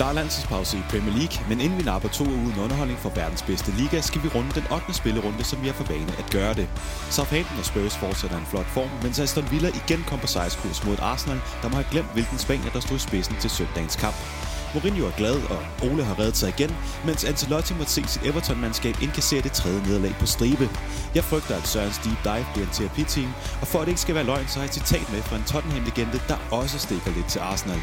Der er landsholdspause i Premier League, men inden vi napper to uger uden underholdning for verdens bedste liga, skal vi runde den 8. spillerunde, som vi har for vane at gøre det. Southampton og Spurs fortsætter en flot form, mens Aston Villa igen kom på sejrskurs mod Arsenal, der må have glemt, hvilken spanier, der stod i spidsen til søndagens kamp. Mourinho er glad, og Ole har reddet sig igen, mens Ancelotti måtte se sit Everton-mandskab indkassere det tredje nederlag på stribe. Jeg frygter, at Sørens deep dive bliver en terapi-team, og for at det ikke skal være løgn, så har jeg et citat med fra en Tottenham-legende, der også stikker lidt til Arsenal.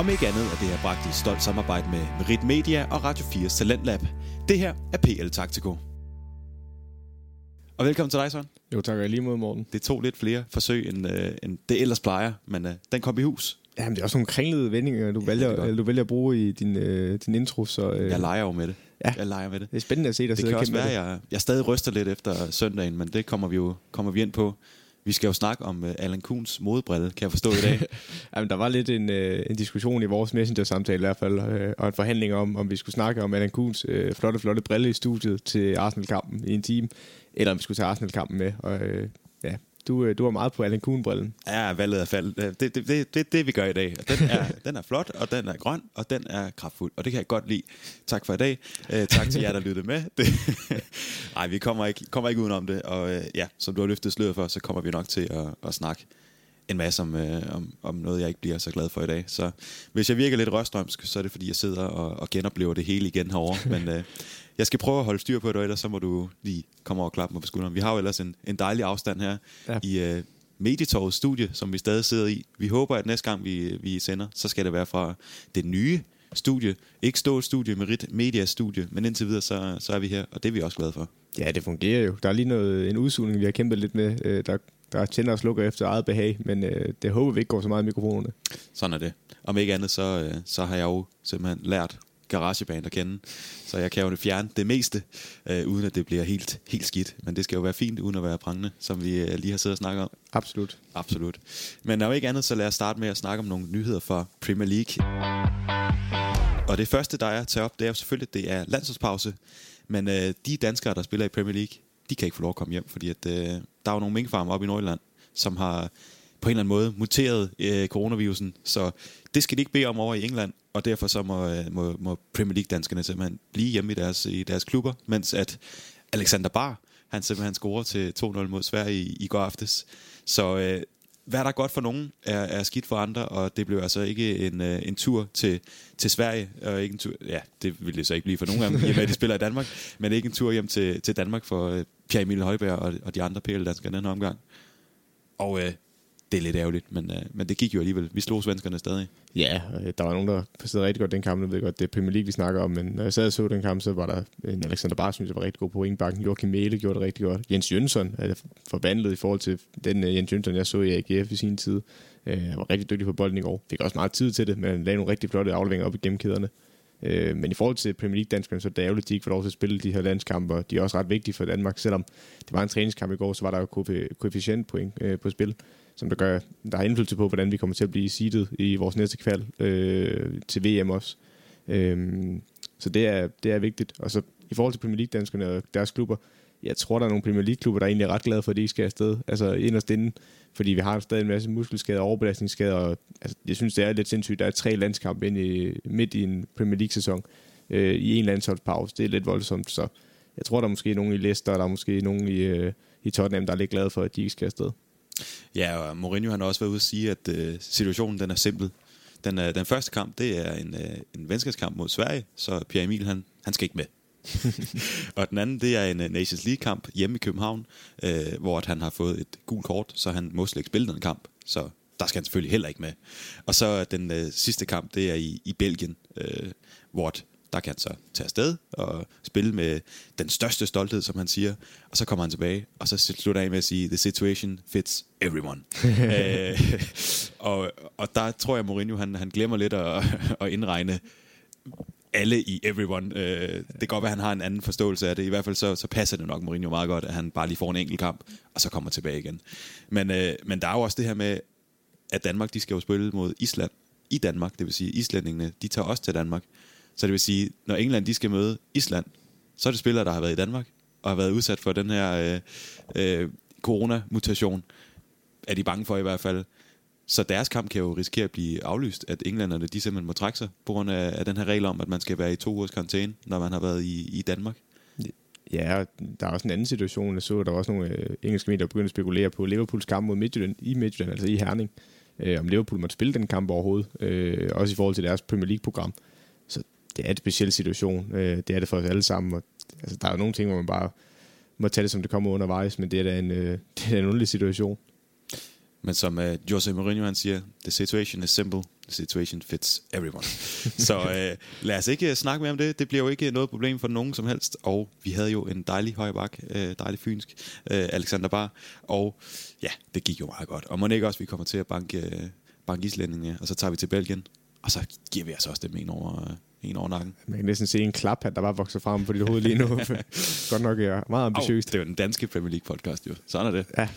Om ikke andet er det her bragt i stolt samarbejde med Merit Media og Radio 4's Talentlab. Det her er PL Taktiko. Og velkommen til dig, Søren. Jo, tak og lige mod, Morten. Det tog lidt flere forsøg, end, øh, end det ellers plejer, men øh, den kom i hus. Jamen, det er også nogle kringlede vendinger, du, ja, vælger, du vælger at bruge i din, øh, din intro. Så, øh, jeg leger jo med det. Ja. Jeg leger med det. Det er spændende at se dig Det sidde kan og også være, jeg, jeg stadig ryster lidt efter søndagen, men det kommer vi jo kommer vi ind på. Vi skal jo snakke om uh, Alan Kuhns modebrille, kan jeg forstå i dag. Jamen, der var lidt en, øh, en diskussion i vores messenger-samtale i hvert fald, øh, og en forhandling om, om vi skulle snakke om Alan Kuhns øh, flotte, flotte brille i studiet til Arsenal-kampen i en time, eller om vi skulle tage Arsenal-kampen med. Og øh, ja, du, øh, du var meget på Alan Kuhn-brillen. ja, valget er faldet. Det er det, det, det, det, vi gør i dag. Og Den er, den er flot, og den er grøn, og den er kraftfuld. Og det kan jeg godt lide. Tak for i dag. Uh, tak til jer, der lyttede med. Nej, vi kommer ikke, kommer ikke udenom det. Og uh, ja, som du har løftet sløret for, så kommer vi nok til at, at snakke en masse om, øh, om, om noget, jeg ikke bliver så glad for i dag. Så hvis jeg virker lidt rørstrømsk, så er det, fordi jeg sidder og, og genoplever det hele igen herovre. Men øh, jeg skal prøve at holde styr på det, og ellers så må du lige komme over og klappe mig på skulderen. Vi har jo ellers en, en dejlig afstand her Ja. i øh, Medietorvets studie, som vi stadig sidder i. Vi håber, at næste gang vi, vi sender, så skal det være fra det nye studie. Ikke stort studie, Merit Media studie, men indtil videre, så, så er vi her, og det er vi også glade for. Ja, det fungerer jo. Der er lige noget, en udsugning, vi har kæmpet lidt med, øh, der, der tænder og slukker efter eget behag, men øh, det håber vi ikke går så meget i mikrofonerne. Sådan er det. Om ikke andet, så, øh, så har jeg jo simpelthen lært garageband at kende. Så jeg kan jo fjerne det meste, øh, uden at det bliver helt, helt skidt. Men det skal jo være fint, uden at være prangende, som vi øh, lige har siddet og snakket om. Absolut. Absolut. Men om ikke andet, så lad os starte med at snakke om nogle nyheder fra Premier League. Og det første, der er at tage op, det er jo selvfølgelig, det er landsholdspause. Men øh, de danskere, der spiller i Premier League, de kan ikke få lov at komme hjem, fordi at, øh, der er jo nogle minkfarmer oppe i Nordjylland, som har på en eller anden måde muteret øh, coronavirusen. Så det skal de ikke bede om over i England, og derfor så må, øh, må, må Premier League-danskerne simpelthen blive hjemme i deres, i deres klubber, mens at Alexander Bar, han simpelthen scorer til 2-0 mod Sverige i, i går aftes. Så øh, hvad der er godt for nogen, er, er skidt for andre, og det blev altså ikke en, øh, en tur til, til Sverige, og ikke en tur, ja, det ville det så ikke blive for nogen af dem, i og med at de spiller i Danmark, men ikke en tur hjem til, til Danmark for øh, Pierre Emil Højberg og, og de andre PL-danskere den her omgang. Og øh, det er lidt ærgerligt, men, øh, men det gik jo alligevel. Vi slog svenskerne stadig. Ja, øh, der var nogen, der præsterede rigtig godt den kamp. Jeg ved godt, det er Premier League, vi snakker om, men når jeg sad og så den kamp, så var der en Alexander Bar, synes jeg var rigtig god på wingbacken. Joachim Mæle gjorde det rigtig godt. Jens Jønsson er forbandet i forhold til den uh, Jens Jønsson, jeg så i AGF i sin tid. Uh, han var rigtig dygtig på bolden i går. Fik også meget tid til det, men han lagde nogle rigtig flotte afleveringer op i gennemkæderne. Øh, men i forhold til Premier League-danskerne, så er det ærgerligt, at de ikke får lov til at spille de her landskampe, og de er også ret vigtige for Danmark. Selvom det var en træningskamp i går, så var der jo koefficientpoint øh, på spil som der gør, der har indflydelse på, hvordan vi kommer til at blive seedet i vores næste kval øh, til VM også. Øhm, så det er, det er vigtigt. Og så i forhold til Premier League-danskerne og deres klubber, jeg tror, der er nogle Premier League-klubber, der er egentlig er ret glade for, at de ikke skal afsted. Altså inderst inde, fordi vi har stadig en masse muskelskader og overbelastningsskader. Og, altså, jeg synes, det er lidt sindssygt. Der er tre landskampe ind i, midt i en Premier League-sæson øh, i en landsholdspause. Det er lidt voldsomt, så jeg tror, der er måske nogen i Leicester, der er måske nogen i, øh, i Tottenham, der er lidt glade for, at de ikke skal afsted. Ja, og Mourinho han har også været ude at sige, at øh, situationen den er simpel. Den, øh, den første kamp, det er en, øh, en venskabskamp mod Sverige, så Pierre Emil, han, han skal ikke med. og den anden, det er en uh, Nations League-kamp hjemme i København, øh, hvor at han har fået et gult kort, så han må slet ikke spille den kamp. Så der skal han selvfølgelig heller ikke med. Og så den øh, sidste kamp, det er i, i Belgien, øh, hvor der kan han så tage afsted og spille med den største stolthed, som han siger. Og så kommer han tilbage, og så slutter han af med at sige, the situation fits everyone. øh, og, og der tror jeg, Mourinho han, han glemmer lidt at, at indregne alle i everyone. Øh, det kan godt være, at han har en anden forståelse af det. I hvert fald så, så passer det nok Mourinho meget godt, at han bare lige får en enkelt kamp, og så kommer tilbage igen. Men, øh, men der er jo også det her med, at Danmark de skal jo spille mod Island i Danmark. Det vil sige, islændingene, de tager også til Danmark. Så det vil sige, når England de skal møde Island, så er det spillere, der har været i Danmark, og har været udsat for den her øh, øh, corona-mutation, er de bange for i hvert fald. så deres kamp kan jo risikere at blive aflyst, at englænderne de simpelthen må trække sig på grund af, af den her regel om, at man skal være i to ugers karantæne, når man har været i, i Danmark. Ja, der er også en anden situation. Jeg så, der var også nogle øh, engelske medier, der begyndte at spekulere på Liverpools kamp mod Midtjylland, i Midtjylland, altså i Herning. Øh, om Liverpool måtte spille den kamp overhovedet. Øh, også i forhold til deres Premier League-program det er en speciel situation. Øh, det er det for os alle sammen. Og, altså, der er jo nogle ting, hvor man bare må tage det, som det kommer undervejs, men det er da en, øh, det er en underlig situation. Men som uh, Jose Mourinho han siger, the situation is simple, the situation fits everyone. så uh, lad os ikke uh, snakke mere om det. Det bliver jo ikke noget problem for nogen som helst. Og vi havde jo en dejlig høj bak, uh, dejlig fynsk, uh, Alexander Bar. Og ja, det gik jo meget godt. Og må ikke også, vi kommer til at banke, uh, banke islændinge, og så tager vi til Belgien. Og så giver vi altså også dem en over, uh, en over nakken. Man kan næsten se en klap, der bare vokser frem på dit hoved lige nu. Godt nok er meget ambitiøst. Oh, det er jo den danske Premier League podcast, jo. Sådan er det. Ja,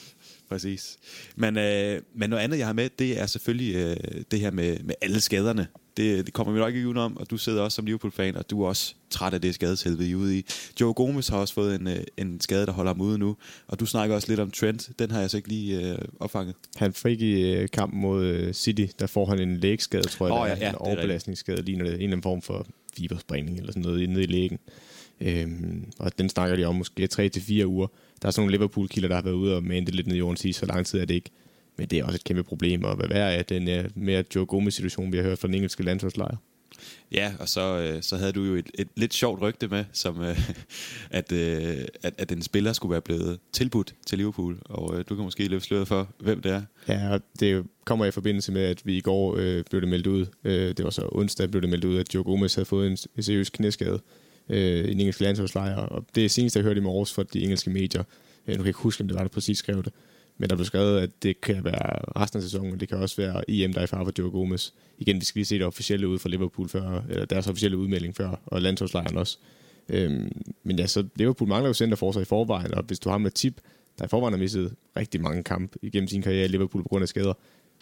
Præcis. Men, øh, men noget andet, jeg har med, det er selvfølgelig øh, det her med, med alle skaderne. Det, det kommer vi nok ikke udenom, og du sidder også som Liverpool-fan, og du er også træt af det skadeshelvede, I er ude i. Joe Gomez har også fået en, øh, en skade, der holder ham ude nu, og du snakker også lidt om Trent. Den har jeg så ikke lige øh, opfanget. Han fik i øh, kampen mod øh, City, der får han en lægskade, tror jeg, oh, ja, ja, en er overbelastningsskade, ligner det en eller anden form for fibersprængning eller sådan noget nede i lægen. Øhm, og den snakker de om måske 3-4 uger. Der er sådan nogle Liverpool-kilder, der har været ude og det lidt ned i jorden, sige, så lang tid er det ikke. Men det er også et kæmpe problem, og hvad værre er den uh, mere Joe Gomez-situation, vi har hørt fra den engelske landsholdslejr. Ja, og så, øh, så havde du jo et, et lidt sjovt rygte med, som øh, at, øh, at, at en spiller skulle være blevet tilbudt til Liverpool, og øh, du kan måske løfte sløret for, hvem det er. Ja, og det kommer i forbindelse med, at vi i går øh, blev det meldt ud, øh, det var så onsdag, blev det meldt ud, at Joe Gomez havde fået en, en seriøs knæskade øh, i den engelske landsholdslejr, og det er senest, jeg hørte i morges fra de engelske medier. Øh, nu kan jeg ikke huske, om det var, der præcis skrev det. Men der blev skrevet, at det kan være resten af sæsonen, det kan også være EM, der er i far for Joe Gomez. Igen, vi skal lige se det officielle ud fra Liverpool før, eller deres officielle udmelding før, og landsholdslejren også. Øhm, men ja, så Liverpool mangler jo centerforsvar i forvejen, og hvis du har med tip, der i forvejen har misset rigtig mange kampe igennem sin karriere i Liverpool på grund af skader,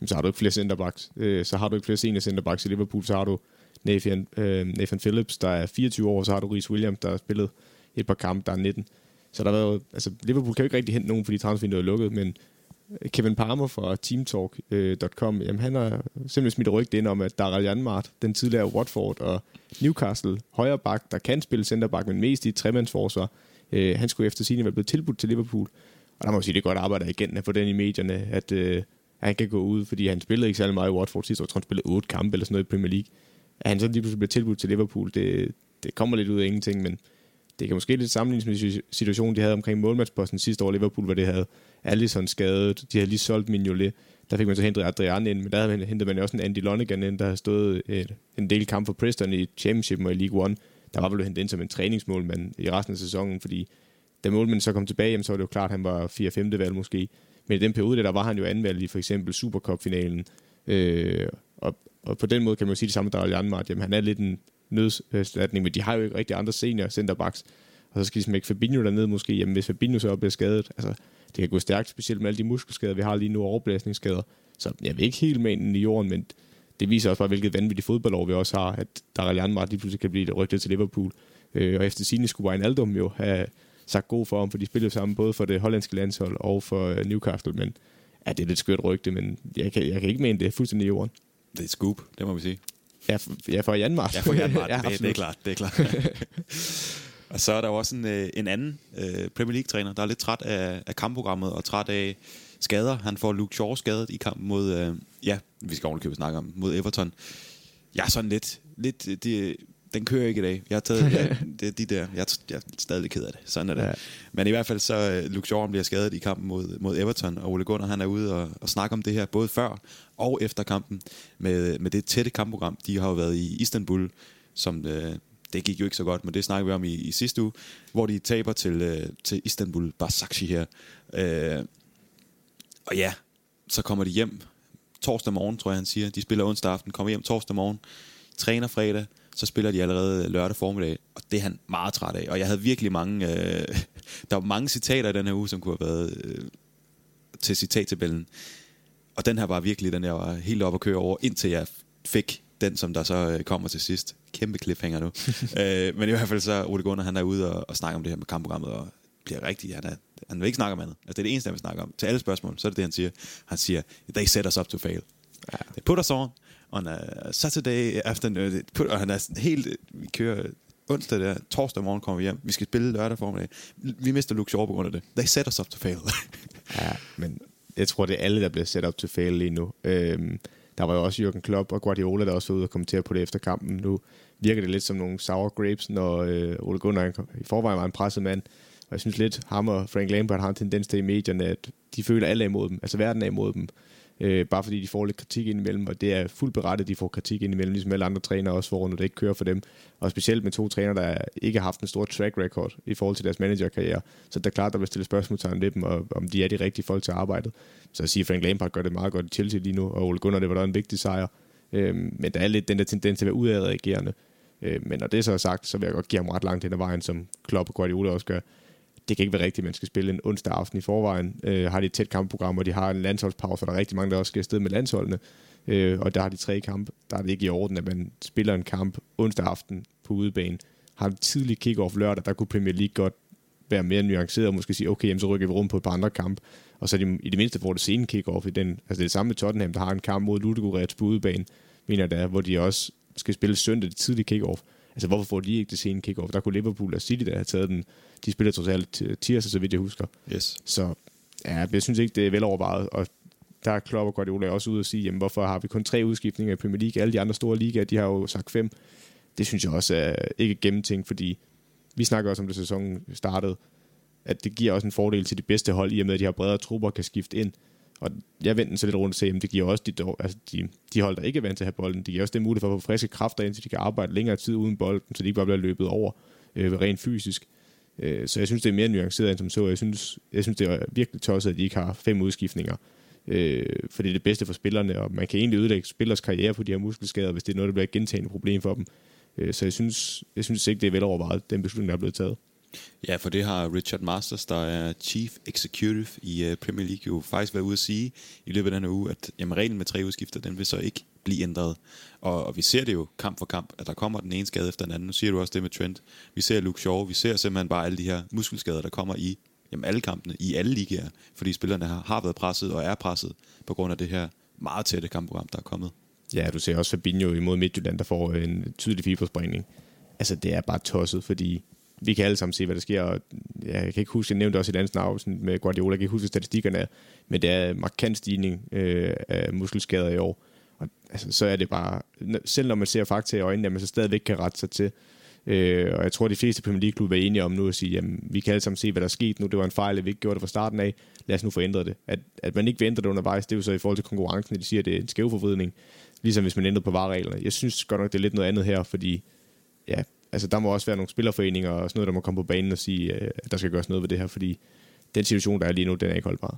så har du ikke flere centerbacks. Øh, så har du ikke flere senior centerbacks i Liverpool, så har du Nathan, øh, Nathan Phillips, der er 24 år, så har du Rhys Williams, der har spillet et par kampe, der er 19. Så der har været, altså Liverpool kan jo ikke rigtig hente nogen, fordi transfervinduet er lukket, men øh, Kevin Palmer fra teamtalk.com, øh, jamen han har simpelthen smidt rygt ind om, at Daryl Janmart, den tidligere Watford og Newcastle højre bak, der kan spille centerback, men mest i tremandsforsvar, øh, han skulle efter sin være blevet tilbudt til Liverpool. Og der må man sige, det er godt arbejde igen at få den i medierne, at øh, han kan gå ud, fordi han spillede ikke særlig meget i Watford sidste år. Jeg tror, han spillede otte kampe eller sådan noget i Premier League. At han så lige pludselig bliver tilbudt til Liverpool, det, det kommer lidt ud af ingenting, men det kan måske lidt sammenlignes med situationen, de havde omkring målmandsposten sidste år i Liverpool, hvor det havde Alisson skadet. De havde lige solgt Mignolet. Der fik man så hentet Adrian ind, men der havde hentet man også en Andy Lonergan ind, der havde stået et, en del kamp for Preston i Championship og i League One. Der var vel hentet ind som en træningsmålmand i resten af sæsonen, fordi da målmanden så kom tilbage, jamen, så var det jo klart, at han var 4-5. valg måske. Men i den periode, der var han jo anvalgt i for eksempel Supercup-finalen. Øh, og, og, på den måde kan man jo sige det samme, der er Janmart. Jamen, han er lidt en nødserstatning, men de har jo ikke rigtig andre senior centerbacks. Og så skal de smække Fabinho derned måske. Jamen, hvis Fabinho så bliver skadet, altså, det kan gå stærkt, specielt med alle de muskelskader, vi har lige nu, overblæsningsskader. Så jeg vil ikke helt med i jorden, men det viser også bare, hvilket vanvittigt fodboldår vi også har, at Daryl er lige pludselig kan blive rygtet til Liverpool. Øh, og efter sine skulle Wijnaldum jo have sagt god for ham, for de spillede sammen både for det hollandske landshold og for øh, Newcastle, men ja, det er lidt skørt rygte, men jeg kan, jeg kan ikke mene, det er fuldstændig i jorden. Det er scoop, det må vi sige. Ja, for, ja, for Janmart. Ja, for Janmart, ja, det, det er klart, det er klart. og så er der også en, øh, en anden uh, Premier League-træner, der er lidt træt af, af kampprogrammet og træt af skader. Han får Luke Shaw skadet i kampen mod, uh, ja, vi skal ovenikøbet snakke om, mod Everton. Jeg er sådan lidt, lidt det, den kører ikke i dag. Jeg har taget ja, det, de der. Jeg jeg er stadig ked af det. Sådan er det. Ja. Men i hvert fald så uh, Luke Shaw bliver skadet i kampen mod, mod Everton, og Ole Gunnar han er ude og, og snakke om det her, både før og efter kampen, med, med det tætte kampprogram. De har jo været i Istanbul, som øh, det gik jo ikke så godt, men det snakker vi om i, i sidste uge, hvor de taber til, øh, til Istanbul Basakci her. Øh, og ja, så kommer de hjem torsdag morgen, tror jeg han siger. De spiller onsdag aften, kommer hjem torsdag morgen, træner fredag, så spiller de allerede lørdag formiddag, og det er han meget træt af. Og jeg havde virkelig mange, øh, der var mange citater i den her uge, som kunne have været øh, til citattabellen. Og den her var virkelig, den jeg var helt op at køre over, indtil jeg fik den, som der så øh, kommer til sidst. Kæmpe cliffhanger nu. øh, men i hvert fald så, Ole Gunnar, han er ude og, og snakker om det her med kampprogrammet, og bliver rigtig, han, er, han vil ikke snakke om andet. Altså det er det eneste, han vil snakke om. Til alle spørgsmål, så er det det, han siger. Han siger, they set us up to fail. Ja. They put us on on a Saturday afternoon. Put, og han er sådan helt... Vi kører onsdag der, torsdag morgen kommer vi hjem. Vi skal spille lørdag formiddag. Vi mister Luke Shaw på grund af det. They set us up to fail. ja, men jeg tror, det er alle, der bliver set op til fail lige nu. Øhm, der var jo også Jürgen Klopp og Guardiola, der også var ude og kommentere på det efter kampen. Nu virker det lidt som nogle sour grapes, når øh, Ole Gunnar i forvejen var en presset mand. Og jeg synes lidt, ham og Frank Lampard har en tendens til i medierne, at de føler alle er imod dem. Altså verden er imod dem øh, bare fordi de får lidt kritik indimellem, og det er fuldt berettet, de får kritik indimellem, ligesom alle andre trænere også får, når det ikke kører for dem. Og specielt med to trænere, der ikke har haft en stor track record i forhold til deres managerkarriere. Så det er klart, der vil stille spørgsmålstegn ved dem, og om de er de rigtige folk til arbejdet. Så at sige, Frank Lampard gør det meget godt i Chelsea lige nu, og Ole Gunnar, det var da en vigtig sejr. Øh, men der er lidt den der tendens til at være udadreagerende. Øh, men når det så er sagt, så vil jeg godt give ham ret langt hen ad vejen, som Klopp og Guardiola også gør det kan ikke være rigtigt, at man skal spille en onsdag aften i forvejen. Øh, har de et tæt kampprogram, og de har en landsholdspause, og der er rigtig mange, der også skal afsted med landsholdene. Øh, og der har de tre kampe. Der er det ikke i orden, at man spiller en kamp onsdag aften på udebane. Har en tidlig kick-off lørdag, der kunne Premier League godt være mere nuanceret og måske sige, okay, jamen, så rykker vi rum på et par andre kampe. Og så de, i det mindste får det sene kick-off i den. Altså det er det samme med Tottenham, der har en kamp mod Ludogorets på udebane, mener der, hvor de også skal spille søndag det tidlige kick-off. Altså, hvorfor får de ikke det sene kick-off? Der kunne Liverpool og City, der have taget den. De spiller totalt tirsdag, så vidt jeg husker. Yes. Så ja, jeg synes ikke, det er velovervejet. Og der er Klopp og Guardiola også ude og sige, jamen, hvorfor har vi kun tre udskiftninger i Premier League? Alle de andre store ligaer, de har jo sagt fem. Det synes jeg også er ikke gennemtænkt, fordi vi snakker også om, det sæsonen startede, at det giver også en fordel til de bedste hold, i og med, at de har bredere trupper kan skifte ind. Og jeg vendte så lidt rundt og sagde, at det giver også de, altså de, de hold, der ikke er vant til at have bolden, det giver også det mulighed for at få friske kræfter ind, så de kan arbejde længere tid uden bolden, så de ikke bare bliver løbet over øh, rent fysisk. Øh, så jeg synes, det er mere nuanceret end som så. Jeg synes, jeg synes det er virkelig tosset, at de ikke har fem udskiftninger. Øh, for det er det bedste for spillerne, og man kan egentlig ødelægge spillers karriere på de her muskelskader, hvis det er noget, der bliver et gentagende problem for dem. Øh, så jeg synes, jeg synes ikke, det er velovervejet, den beslutning, der er blevet taget. Ja, for det har Richard Masters, der er Chief Executive i øh, Premier League, jo faktisk været ude at sige i løbet af den her uge, at jamen, reglen med tre udskifter, den vil så ikke blive ændret. Og, og vi ser det jo kamp for kamp, at der kommer den ene skade efter den anden. Nu siger du også det med Trent. Vi ser Luke Shaw, vi ser simpelthen bare alle de her muskelskader, der kommer i jamen, alle kampene, i alle ligaer, fordi spillerne har, har været presset og er presset på grund af det her meget tætte kampprogram, der er kommet. Ja, du ser også Fabinho imod Midtjylland, der får en tydelig fibersprængning. Altså, det er bare tosset, fordi vi kan alle sammen se, hvad der sker. Og jeg kan ikke huske, jeg nævnte også et andet afsnit med Guardiola, jeg kan ikke huske statistikkerne, men det er en markant stigning øh, af muskelskader i år. Og altså, så er det bare, selv når man ser fakta i øjnene, at man så stadigvæk kan rette sig til. Øh, og jeg tror, de fleste Premier League-klubber er enige om nu at sige, jamen, vi kan alle sammen se, hvad der er sket nu. Det var en fejl, at vi ikke gjorde det fra starten af. Lad os nu få ændret det. At, at man ikke vil ændre det undervejs, det er jo så i forhold til konkurrencen, at de siger, at det er en skævforvridning. Ligesom hvis man ændrede på varereglerne. Jeg synes godt nok, det er lidt noget andet her, fordi ja, altså der må også være nogle spillerforeninger og sådan noget, der må komme på banen og sige, øh, at der skal gøres noget ved det her, fordi den situation, der er lige nu, den er ikke holdbar.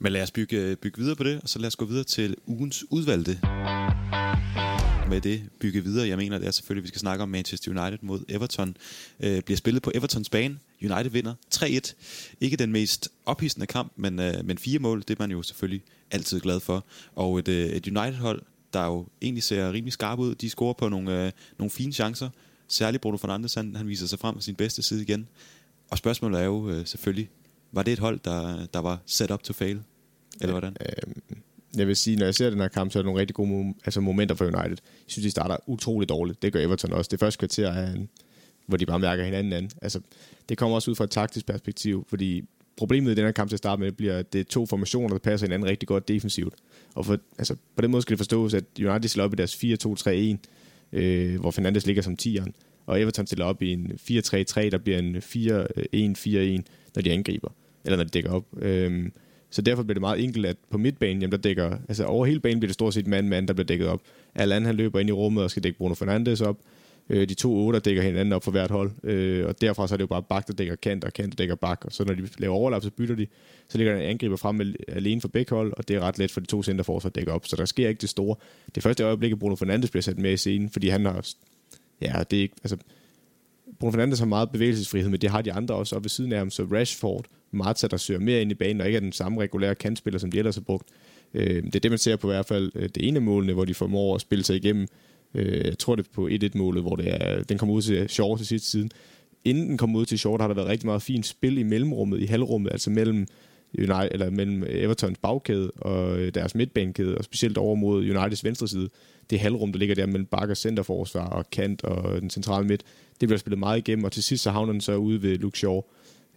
Men lad os bygge, øh, bygge videre på det, og så lad os gå videre til ugens udvalgte. Med det bygge videre, jeg mener, det er selvfølgelig, at vi skal snakke om Manchester United mod Everton. Øh, bliver spillet på Evertons bane. United vinder 3-1. Ikke den mest ophidsende kamp, men, øh, men fire mål, det er man jo selvfølgelig altid glad for. Og et, øh, et United-hold, der jo egentlig ser rimelig skarp ud. De scorer på nogle, øh, nogle fine chancer. Særligt Bruno Fernandes, han, han viser sig frem på sin bedste side igen. Og spørgsmålet er jo øh, selvfølgelig, var det et hold, der, der var set up to fail? Eller hvordan? Øh, jeg vil sige, når jeg ser den her kamp, så er der nogle rigtig gode altså momenter for United. Jeg synes, de starter utroligt dårligt. Det gør Everton også. Det første kvarter er, hvor de bare mærker hinanden anden. Altså, det kommer også ud fra et taktisk perspektiv, fordi problemet i den her kamp til at starte med bliver, at det er to formationer, der passer hinanden rigtig godt defensivt. Og for, altså, på den måde skal det forstås, at United stiller op i deres 4-2-3-1, øh, hvor Fernandes ligger som 10'eren, og Everton stiller op i en 4-3-3, der bliver en 4-1-4-1, når de angriber, eller når de dækker op. Øh, så derfor bliver det meget enkelt, at på midtbanen, jamen der dækker, altså over hele banen bliver det stort set mand-mand, der bliver dækket op. Allan han løber ind i rummet og skal dække Bruno Fernandes op. Øh, de to otter dækker hinanden op for hvert hold, øh, og derfra så er det jo bare bak, der dækker kant, og kant, der dækker bak, og så når de laver overlap, så bytter de. Så ligger der en angriber frem med, alene for begge hold, og det er ret let for de to centerforsvar at dække op, så der sker ikke det store. Det første øjeblik, at Bruno Fernandes bliver sat med i scenen, fordi han har, ja, det er ikke, altså, Bruno Fernandes har meget bevægelsesfrihed, men det har de andre også, og ved siden af ham, så Rashford, Marta, der søger mere ind i banen, og ikke er den samme regulære kantspiller, som de ellers har brugt. Øh, det er det, man ser på i hvert fald øh, det ene af målene, hvor de formår at spille sig igennem Øh, jeg tror det er på 1-1-målet, hvor det er, den kommer ud til Short til sidste siden. Inden den kommer ud til Short, har der været rigtig meget fint spil i mellemrummet, i halvrummet, altså mellem United, eller mellem Evertons bagkæde og øh, deres midtbanekæde, og specielt over mod Uniteds venstre side. Det halvrum, der ligger der mellem bakker, centerforsvar og kant og den centrale midt, det bliver spillet meget igennem, og til sidst så havner den så ude ved Luke Shaw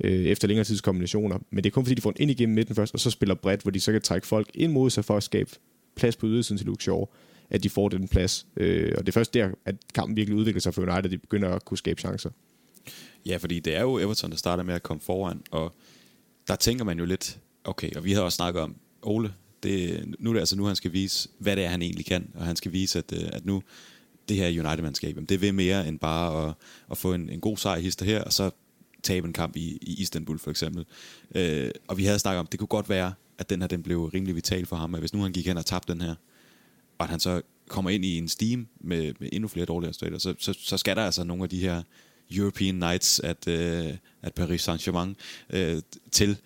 øh, efter længere tids kombinationer. Men det er kun fordi, de får den ind igennem midten først, og så spiller bredt, hvor de så kan trække folk ind mod sig for at skabe plads på ydersiden til Luke Shaw, at de får den plads. Øh, og det er først der, at kampen virkelig udvikler sig for United, at de begynder at kunne skabe chancer. Ja, fordi det er jo Everton, der starter med at komme foran, og der tænker man jo lidt, okay, og vi havde også snakket om, Ole, det, nu er det altså nu, han skal vise, hvad det er, han egentlig kan, og han skal vise, at, øh, at nu, det her United-mandskab, det vil mere end bare at, at få en, en god sejr hister her, og så tabe en kamp i, i Istanbul for eksempel. Øh, og vi havde snakket om, det kunne godt være, at den her den blev rimelig vital for ham, at hvis nu han gik hen og tabte den her, og at han så kommer ind i en steam med, med endnu flere dårlige resultater, så, så, så skal der altså nogle af de her European Nights at, uh, at Paris Saint-Germain uh, til.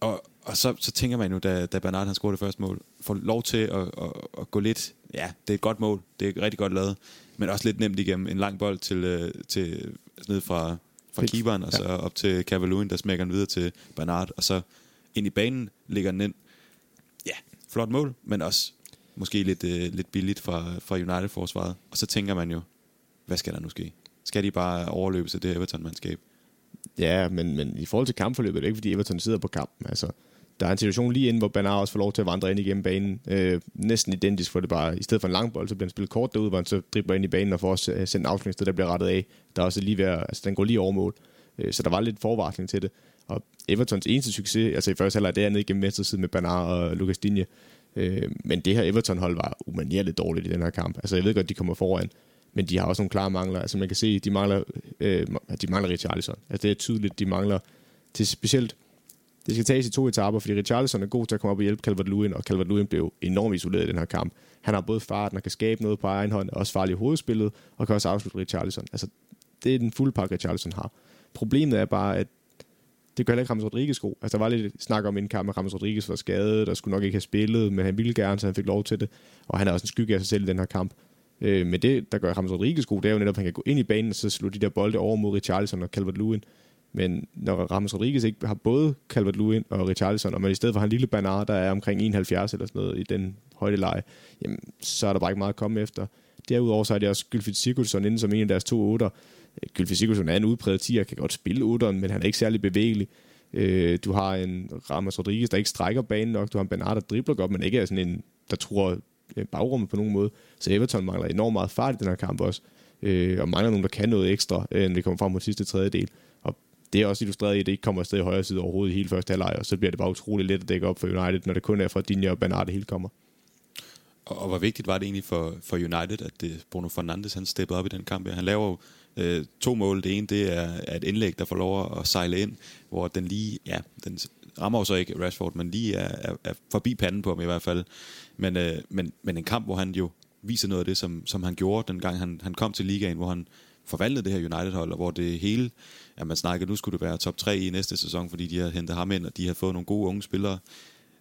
Og, og så, så tænker man jo, da, da Bernard han scorede det første mål, får lov til at, at, at gå lidt, ja, det er et godt mål, det er rigtig godt lavet, men også lidt nemt igennem en lang bold til, uh, til ned fra, fra keeperen, og så ja. op til Cavaloon, der smækker den videre til Bernard, og så ind i banen ligger den ind. Ja, flot mål, men også måske lidt, øh, lidt billigt fra, fra United-forsvaret. Og så tænker man jo, hvad skal der nu ske? Skal de bare overløbe sig det Everton-mandskab? Ja, men, men i forhold til kampforløbet er det ikke, fordi Everton sidder på kampen. Altså, der er en situation lige inden, hvor Bernard også får lov til at vandre ind igennem banen. Øh, næsten identisk for det bare. I stedet for en lang bold, så bliver den spillet kort derude, hvor han så dribler ind i banen og får også øh, sendt en afslutningssted, der bliver rettet af. Der er også lige ved at, altså, den går lige over mål. Øh, så der var lidt forvarsling til det. Og Evertons eneste succes, altså i første halvleg, det er nede igennem venstre side med Bernard og Lucas Digne. Øh, men det her Everton-hold var umanerligt dårligt i den her kamp. Altså jeg ved godt, de kommer foran, men de har også nogle klare mangler. Altså man kan se, de mangler, øh, de mangler Richarlison. Altså det er tydeligt, de mangler til specielt det skal tages i to etaper, fordi Richarlison er god til at komme op og hjælpe Calvert-Lewin, og Calvert-Lewin blev enormt isoleret i den her kamp. Han har både farten og kan skabe noget på egen hånd, også farlig i hovedspillet, og kan også afslutte Richarlison. Altså, det er den fulde pakke, Richarlison har. Problemet er bare, at det gør heller ikke Ramos Rodriguez god. Altså, der var lidt snak om en kamp, at Ramos Rodriguez var skadet, der skulle nok ikke have spillet, men han ville gerne, så han fik lov til det. Og han er også en skygge af sig selv i den her kamp. Øh, men det, der gør Ramos Rodriguez god, det er jo netop, at han kan gå ind i banen, og så slå de der bolde over mod Richarlison og Calvert-Lewin. Men når Ramos Rodriguez ikke har både Calvert-Lewin og Richarlison, og man i stedet for har en lille Bernard, der er omkring 71 eller sådan noget i den højdeleje, jamen, så er der bare ikke meget at komme efter. Derudover så er det også Gylfit Sigurdsson inden som en af deres to otter. Gylfi Sigurdsson er en udpræget 10'er, kan godt spille otteren, men han er ikke særlig bevægelig. Øh, du har en Ramos Rodriguez, der ikke strækker banen nok. Du har en Bernard, der dribler godt, men ikke er sådan en, der tror øh, bagrummet på nogen måde. Så Everton mangler enormt meget fart i den her kamp også. Øh, og mangler nogen, der kan noget ekstra, øh, når vi kommer frem mod sidste tredjedel. Og det er også illustreret i, at det ikke kommer afsted i højre side overhovedet i hele første halvleg, og så bliver det bare utrolig let at dække op for United, når det kun er fra Dinja og Bernard, det hele kommer. Og, og hvor vigtigt var det egentlig for, for United, at det, Bruno Fernandes han steppede op i den kamp? Han laver jo øh, to mål. Det ene det er, er et indlæg, der får lov at sejle ind, hvor den lige, ja, den rammer jo så ikke Rashford, men lige er, er, er forbi panden på ham i hvert fald. Men, øh, men, men en kamp, hvor han jo viser noget af det, som, som han gjorde, den gang han, han kom til ligaen, hvor han forvaltede det her United-hold, og hvor det hele, ja, man snakkede, nu skulle det være top 3 i næste sæson, fordi de har hentet ham ind, og de har fået nogle gode unge spillere.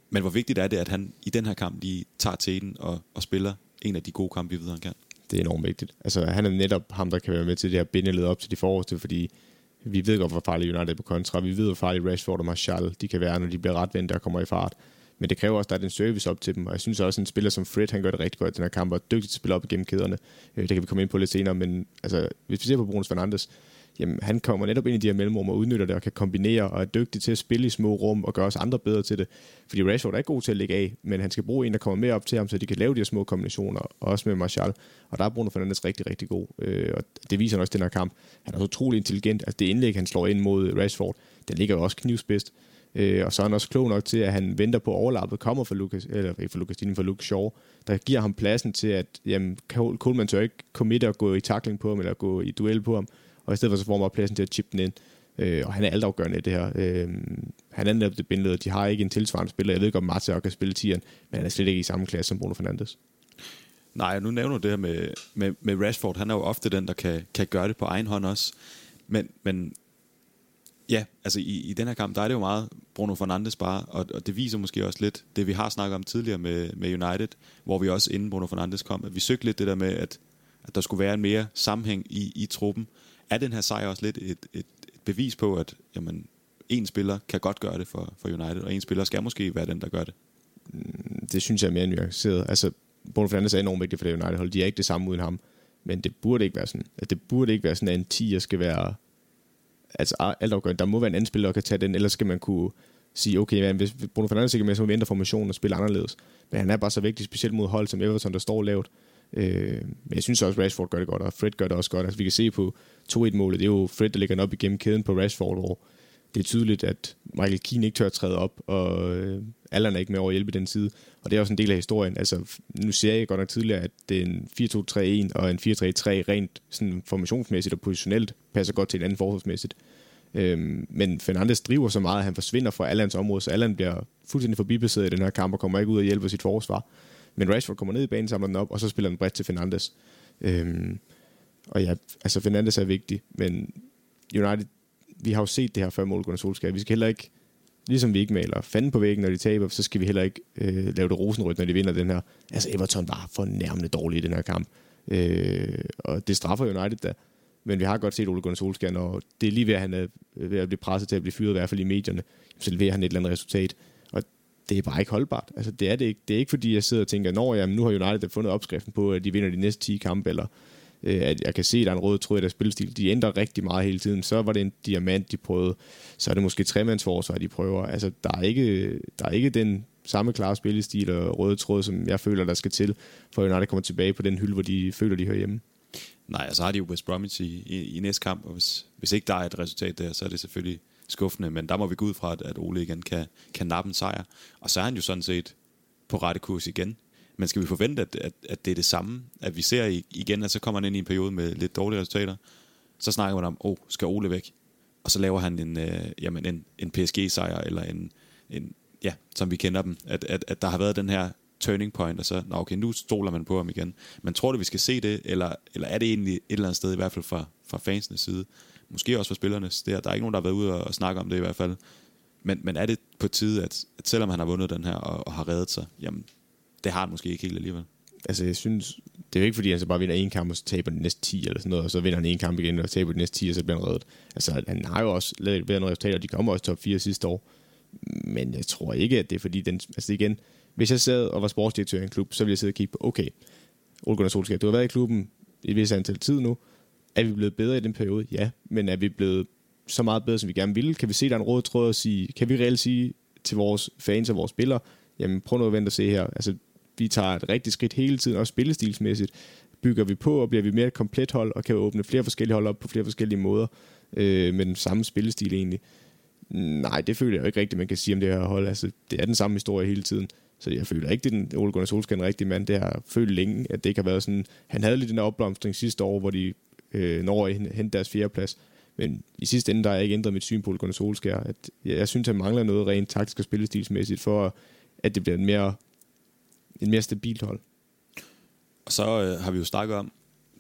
Men hvor vigtigt er det, at han i den her kamp lige tager teten og, og spiller en af de gode kampe, vi ved, han kan? Det er enormt vigtigt. Altså, han er netop ham, der kan være med til det her bindeled op til de forreste, fordi vi ved godt, hvor farlig United er på kontra. Vi ved, hvor farlig Rashford og Martial de kan være, når de bliver retvendt og kommer i fart. Men det kræver også, at der er den service op til dem. Og jeg synes også, at en spiller som Fred, han gør det rigtig godt i den her kamp, og er dygtig til at spille op igennem kæderne. Øh, det kan vi komme ind på lidt senere, men altså, hvis vi ser på Bruno Fernandes, jamen, han kommer netop ind i de her mellemrum og udnytter det og kan kombinere og er dygtig til at spille i små rum og gøre os andre bedre til det. Fordi Rashford er ikke god til at lægge af, men han skal bruge en, der kommer mere op til ham, så de kan lave de her små kombinationer, også med Martial. Og der er Bruno Fernandes rigtig, rigtig god. Øh, og det viser han også den her kamp. Han er så utrolig intelligent. Altså det indlæg, han slår ind mod Rashford, det ligger jo også knivspidst. Øh, og så er han også klog nok til, at han venter på overlappet, kommer for Lucas, eller øh, ikke for Lucas, for Luke Shaw, der giver ham pladsen til, at jamen, Coleman tør ikke committe og gå i takling på ham, eller gå i duel på ham, og i stedet for så får man pladsen til at chippe den ind. Øh, og han er altafgørende i det her. Øh, han er netop det bindleder. De har ikke en tilsvarende spiller. Jeg ved godt, Martial kan spille tieren, men han er slet ikke i samme klasse som Bruno Fernandes. Nej, nu nævner du det her med, med, med Rashford. Han er jo ofte den, der kan, kan gøre det på egen hånd også. Men, men ja, altså i, i den her kamp, der er det jo meget Bruno Fernandes bare, og, og det viser måske også lidt det, vi har snakket om tidligere med, med United, hvor vi også inden Bruno Fernandes kom, at vi søgte lidt det der med, at, at der skulle være en mere sammenhæng i, i truppen. Er den her sejr også lidt et, et, et bevis på, at jamen, en spiller kan godt gøre det for, for United, og en spiller skal måske være den, der gør det. Mm, det synes jeg er mere nuanceret. Altså, Bruno Fernandes er enormt vigtig for det United-hold. De er ikke det samme uden ham. Men det burde ikke være sådan. At det burde ikke være sådan, at en 10 skal være altså alt afgørende. Der må være en anden spiller, der kan tage den, ellers skal man kunne sige, okay, men hvis Bruno Fernandes ikke er med, så må vi ændre formationen og spille anderledes. Men han er bare så vigtig, specielt mod hold som Everton, der står lavt. Øh, men jeg synes også, at Rashford gør det godt, og Fred gør det også godt. Altså, vi kan se på 2-1-målet, det er jo Fred, der ligger op igennem kæden på Rashford, hvor det er tydeligt, at Michael Keane ikke tør at træde op, og øh, Allan er ikke med over at hjælpe den side. Og det er også en del af historien. Altså, nu ser jeg godt nok tidligere, at det er en 4-2-3-1 og en 4-3-3 rent sådan formationsmæssigt og positionelt passer godt til en anden forsvarsmæssigt. Øhm, men Fernandes driver så meget, at han forsvinder fra Allans område, så Allan bliver fuldstændig forbipasset i den her kamp og kommer ikke ud og hjælper sit forsvar. Men Rashford kommer ned i banen, samler den op, og så spiller den bredt til Fernandes. Øhm, og ja, altså Fernandes er vigtig, men United, vi har jo set det her før mål Gunnar Solskjaer. Vi skal heller ikke, ligesom vi ikke maler fanden på væggen, når de taber, så skal vi heller ikke øh, lave det rosenrødt, når de vinder den her. Altså Everton var fornærmende dårlig i den her kamp. Øh, og det straffer United da. Men vi har godt set Ole Gunnar Solskjaer, når det er lige ved, at han er ved at blive presset til at blive fyret, i hvert fald i medierne, så leverer han et eller andet resultat. Det er bare ikke holdbart. Altså, det er det ikke. Det er ikke, fordi jeg sidder og tænker, når jamen, nu har United fundet opskriften på, at de vinder de næste 10 kampe, eller øh, at jeg kan se, at der er en rød tråd i deres spilstil. De ændrer rigtig meget hele tiden. Så var det en diamant, de prøvede. Så er det måske tremandsforsvar, de prøver. Altså, der er ikke, der er ikke den samme klare spillestil og røde tråd, som jeg føler, der skal til, for United kommer tilbage på den hylde, hvor de føler, de hører hjemme. Nej, altså har de jo West Bromwich i, i, i næste kamp, og hvis, hvis ikke der er et resultat der, så er det selvfølgelig skuffende, men der må vi gå ud fra, at, at Ole igen kan, kan nappe en sejr. Og så er han jo sådan set på rette kurs igen. Men skal vi forvente, at, at, at det er det samme, at vi ser igen, at så kommer han ind i en periode med lidt dårlige resultater, så snakker man om, åh, oh, skal Ole væk? Og så laver han en, øh, jamen en, en PSG-sejr, eller en, en, ja, som vi kender dem, at, at, at der har været den her turning point, og så, nå okay, nu stoler man på ham igen. Men tror du, vi skal se det, eller, eller er det egentlig et eller andet sted, i hvert fald fra, fra fansenes side, måske også for spillernes, der, der er ikke nogen, der har været ude og, og snakke om det i hvert fald, men, men er det på tide, at, at selvom han har vundet den her og, og har reddet sig, jamen, det har han måske ikke helt alligevel. Altså, jeg synes, det er jo ikke fordi, han så bare vinder en kamp, og så taber den næste 10 eller sådan noget, og så vinder han en kamp igen, og taber den næste 10, og så bliver han reddet. Altså, han har jo også lavet nogle resultater, og de kommer også top 4 sidste år. Men jeg tror ikke, at det er fordi, den, altså igen, hvis jeg sad og var sportsdirektør i en klub, så ville jeg sidde og kigge på, okay, Ole Gunnar Solskjaer, du har været i klubben i et vis antal tid nu. Er vi blevet bedre i den periode? Ja. Men er vi blevet så meget bedre, som vi gerne ville? Kan vi se, der er en rød tråd og sige, kan vi reelt sige til vores fans og vores spillere, jamen prøv nu at vente og se her. Altså, vi tager et rigtigt skridt hele tiden, også spillestilsmæssigt. Bygger vi på, og bliver vi mere et komplet hold, og kan åbne flere forskellige hold op på flere forskellige måder, øh, med den samme spillestil egentlig. Nej, det føler jeg jo ikke rigtigt, man kan sige om det her hold. Altså, det er den samme historie hele tiden. Så jeg føler ikke, det er den Ole Gunnar Solskjaer en rigtig mand. Det har følt længe, at det ikke har været sådan... Han havde lidt den der opblomstring sidste år, hvor de øh, når at hente deres fjerdeplads. Men i sidste ende, der har jeg ikke ændret mit syn på Gunnar Solskjaer. At jeg, jeg synes, han mangler noget rent taktisk og spillestilsmæssigt, for at det bliver en mere, en mere stabilt hold. Og så øh, har vi jo snakket om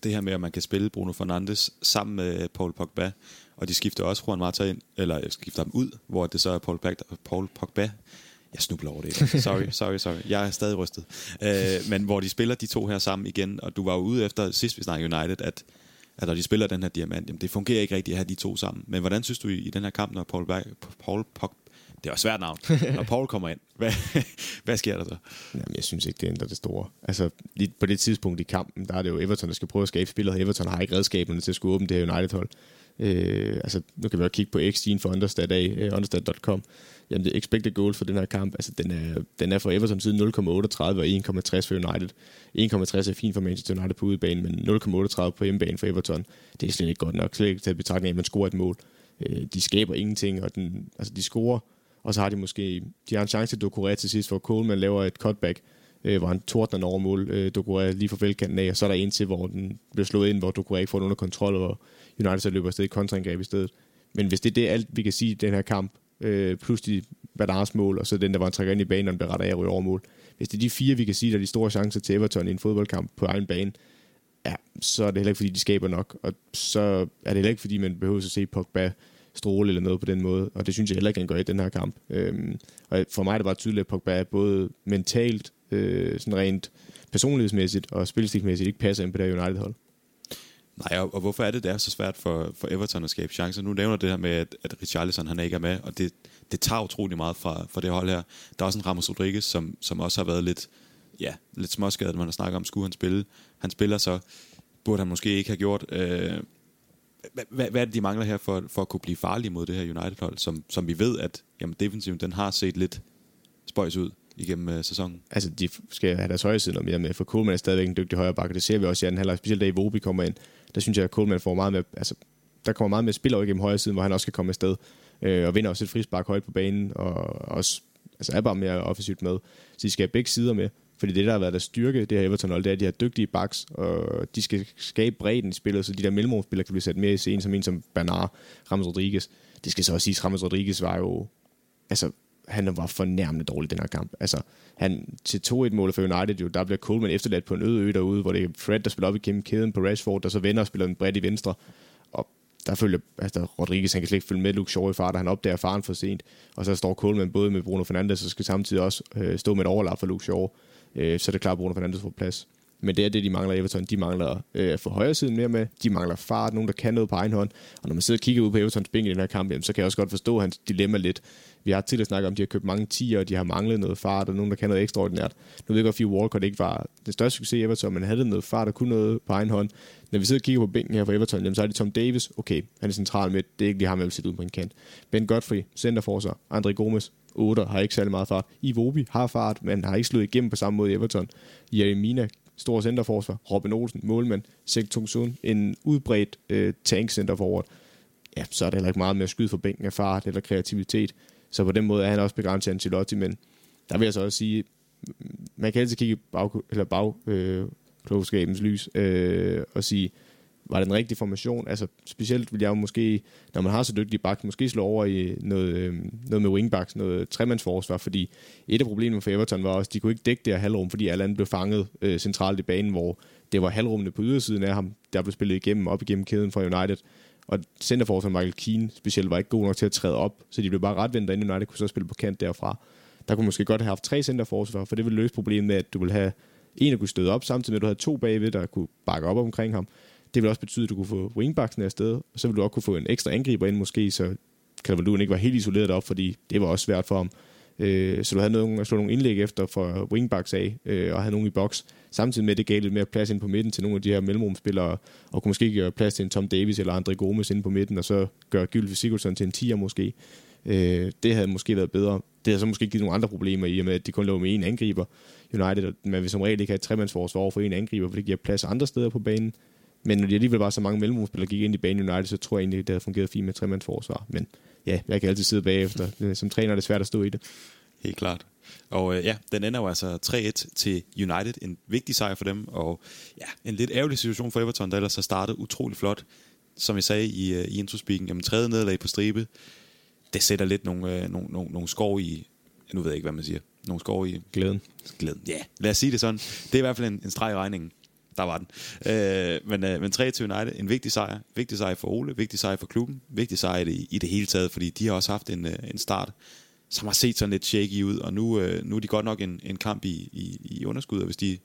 det her med, at man kan spille Bruno Fernandes sammen med Paul Pogba, og de skifter også Juan Mata ind, eller skifter dem ud, hvor det så er Paul Pogba, Paul Pogba jeg snubler over det. Sorry, sorry, sorry. Jeg er stadig rystet. Øh, men hvor de spiller de to her sammen igen, og du var jo ude efter sidst vi snakkede United, at, at når de spiller den her diamant, jamen det fungerer ikke rigtigt at have de to sammen. Men hvordan synes du i, i den her kamp, når Paul, Paul Pog, det var svært navn, når Paul kommer ind, hvad, hvad sker der så? Jamen, jeg synes ikke, det ændrer det store. Altså, lige på det tidspunkt i kampen, der er det jo Everton, der skal prøve at skabe spillet, og Everton har ikke redskaberne til at skulle åbne det her United-hold. Øh, altså, nu kan vi også kigge på XG'en for Understat af, uh, øh, understat.com. Jamen, det expected goal for den her kamp, altså, den er, den er for Everton siden 0,38 og 1,60 for United. 1,60 er fint for Manchester United på udebane, men 0,38 på hjemmebane for Everton, det er slet ikke godt nok. Slet ikke til at betragtning af, at man scorer et mål. Øh, de skaber ingenting, og den, altså, de scorer, og så har de måske, de har en chance til Dokore til sidst, hvor Coleman laver et cutback, øh, hvor han tordner over mål, øh, Dokore lige for velkanten af, og så er der en til, hvor den bliver slået ind, hvor Dokore ikke får den under kontrol, og United så løber afsted i kontraangreb i stedet. Men hvis det er det alt, vi kan sige i den her kamp, øh, plus de Badars mål, og så den, der var en trækker ind i banen, og den bliver rettet af og over mål. Hvis det er de fire, vi kan sige, der er de store chancer til Everton i en fodboldkamp på egen bane, ja, så er det heller ikke, fordi de skaber nok, og så er det heller ikke, fordi man behøver at se Pogba stråle eller noget på den måde, og det synes jeg heller ikke, han gør i den her kamp. Øhm, og for mig er det bare tydeligt, at Pogba både mentalt, øh, sådan rent personlighedsmæssigt og spilstikmæssigt ikke passer ind på det United-hold. Nej, og, og hvorfor er det, det er så svært for, for Everton at skabe chancer? Nu nævner det her med, at, at Richarlison han ikke er med, og det, det tager utrolig meget fra, fra det hold her. Der er også en Ramos Rodriguez, som, som også har været lidt, ja, lidt småskadet, man har snakket om, skulle han spille. Han spiller så, burde han måske ikke have gjort. Øh, hvad, hvad er det, de mangler her for, for at kunne blive farlige mod det her United-hold, som, som vi ved, at jamen, defensiven den har set lidt spøjs ud igennem øh, sæsonen? Altså, de skal have deres højre side noget mere med, for Coleman er stadigvæk en dygtig højre bakke. Det ser vi også i anden halvleg, specielt da Iwobi kommer ind. Der synes jeg, at Coleman får meget med, altså, der kommer meget med spil over igennem højre siden, hvor han også kan komme afsted. Øh, og vinder også et frispark højt på banen, og også altså er bare mere offensivt med. Så de skal have begge sider med. Fordi det, der har været der styrke, det her Everton hold, det er, at de har dygtige backs, og de skal skabe bredden i spillet, så de der mellemrumspillere kan blive sat mere i scenen, som en som Bernard, Ramos Rodriguez. Det skal så også siges, Ramos Rodriguez var jo, altså, han var fornærmende dårlig den her kamp. Altså, han til 2-1-målet for United, jo, der bliver Coleman efterladt på en øde ø derude, hvor det er Fred, der spiller op i kæden på Rashford, der så vender og spiller den bredt i venstre. Og der følger, altså Rodriguez, han kan slet ikke følge med Luke Shaw i fart, og han opdager faren for sent. Og så står Coleman både med Bruno Fernandes, og skal samtidig også øh, stå med et overlap for Luke Shaw øh, så er det klart, at Bruno Fernandes får plads. Men det er det, de mangler Everton. De mangler øh, for højre siden mere med. De mangler fart, nogen, der kan noget på egen hånd. Og når man sidder og kigger ud på Evertons bænk i den her kamp, jamen, så kan jeg også godt forstå hans dilemma lidt. Vi har tidligere snakket snakke om, at de har købt mange tiger, og de har manglet noget fart, og nogen, der kan noget ekstraordinært. Nu ved jeg godt, at Walcott ikke var den største succes i Everton, men havde noget fart og kunne noget på egen hånd. Når vi sidder og kigger på bænken her for Everton, jamen, så er det Tom Davis. Okay, han er central med. Det er ikke lige ham, jeg vil sætte ud på en kant. Ben Godfrey, centerforsvar. André Gomes, 8 har ikke særlig meget fart. Ivobi har fart, men har ikke slået igennem på samme måde i Everton. Jeremina, stor centerforsvar. Robin Olsen, målmand. Sek Tungsun, en udbredt øh, tank forward. Ja, så er der heller ikke meget med at skyde for bænken af fart eller kreativitet. Så på den måde er han også begrænset af Ancelotti, men der vil jeg så også sige, man kan altid kigge bag, eller bag øh, klogskabens lys øh, og sige, var det en rigtig formation? Altså, specielt vil jeg jo måske, når man har så dygtige bak, måske slå over i noget, øh, noget med wingbacks, noget tremandsforsvar, fordi et af problemerne for Everton var også, at de kunne ikke dække det her halvrum, fordi alle andre blev fanget øh, centralt i banen, hvor det var halvrummene på ydersiden af ham, der blev spillet igennem, op igennem kæden fra United. Og centerforsvar Michael Keane specielt var ikke god nok til at træde op, så de blev bare ret vendt, og United kunne så spille på kant derfra. Der kunne måske godt have haft tre centerforsvar, for det ville løse problemet med, at du ville have en, der kunne støde op, samtidig med, at du havde to bagved, der kunne bakke op omkring ham. Det vil også betyde, at du kunne få wingbacksen afsted, og så vil du også kunne få en ekstra angriber ind måske, så kan du ikke var helt isoleret op, fordi det var også svært for ham. Øh, så du havde nogen, at slå nogle indlæg efter for wingbacks af, øh, og havde nogen i boks. Samtidig med, at det gav lidt mere plads ind på midten til nogle af de her mellemrumspillere, og kunne måske gøre plads til en Tom Davis eller Andre Gomes inde på midten, og så gøre Gylfi Sigurdsson til en 10'er måske. Øh, det havde måske været bedre. Det har så måske givet nogle andre problemer i og med, at de kun lå med en angriber. United, men vil som regel ikke have et tremandsforsvar for en angriber, for det giver plads andre steder på banen. Men når de alligevel var så mange mellemrumspillere gik ind i banen United, så tror jeg egentlig, det havde fungeret fint med tremandsforsvar. Men ja, jeg kan altid sidde bagefter. Som træner er det svært at stå i det. Helt klart. Og øh, ja, den ender jo altså 3-1 til United. En vigtig sejr for dem, og ja, en lidt ærgerlig situation for Everton, der ellers har startet utrolig flot. Som jeg sagde i, uh, i introspeaken, jamen tredje nederlag på stribe, det sætter lidt nogle, uh, nogle, nogle, nogle skår i, nu ved jeg ikke, hvad man siger, nogle skår i... Glæden. Glæden, ja. Yeah. Lad os sige det sådan. Det er i hvert fald en, en streg i regningen der var den. Øh, men, øh, men 23 United, en vigtig sejr. Vigtig sejr for Ole, vigtig sejr for klubben, vigtig sejr i, i det hele taget, fordi de har også haft en, øh, en start, som har set sådan lidt shaky ud, og nu, øh, nu er de godt nok en, en kamp i, i, i underskud, og hvis de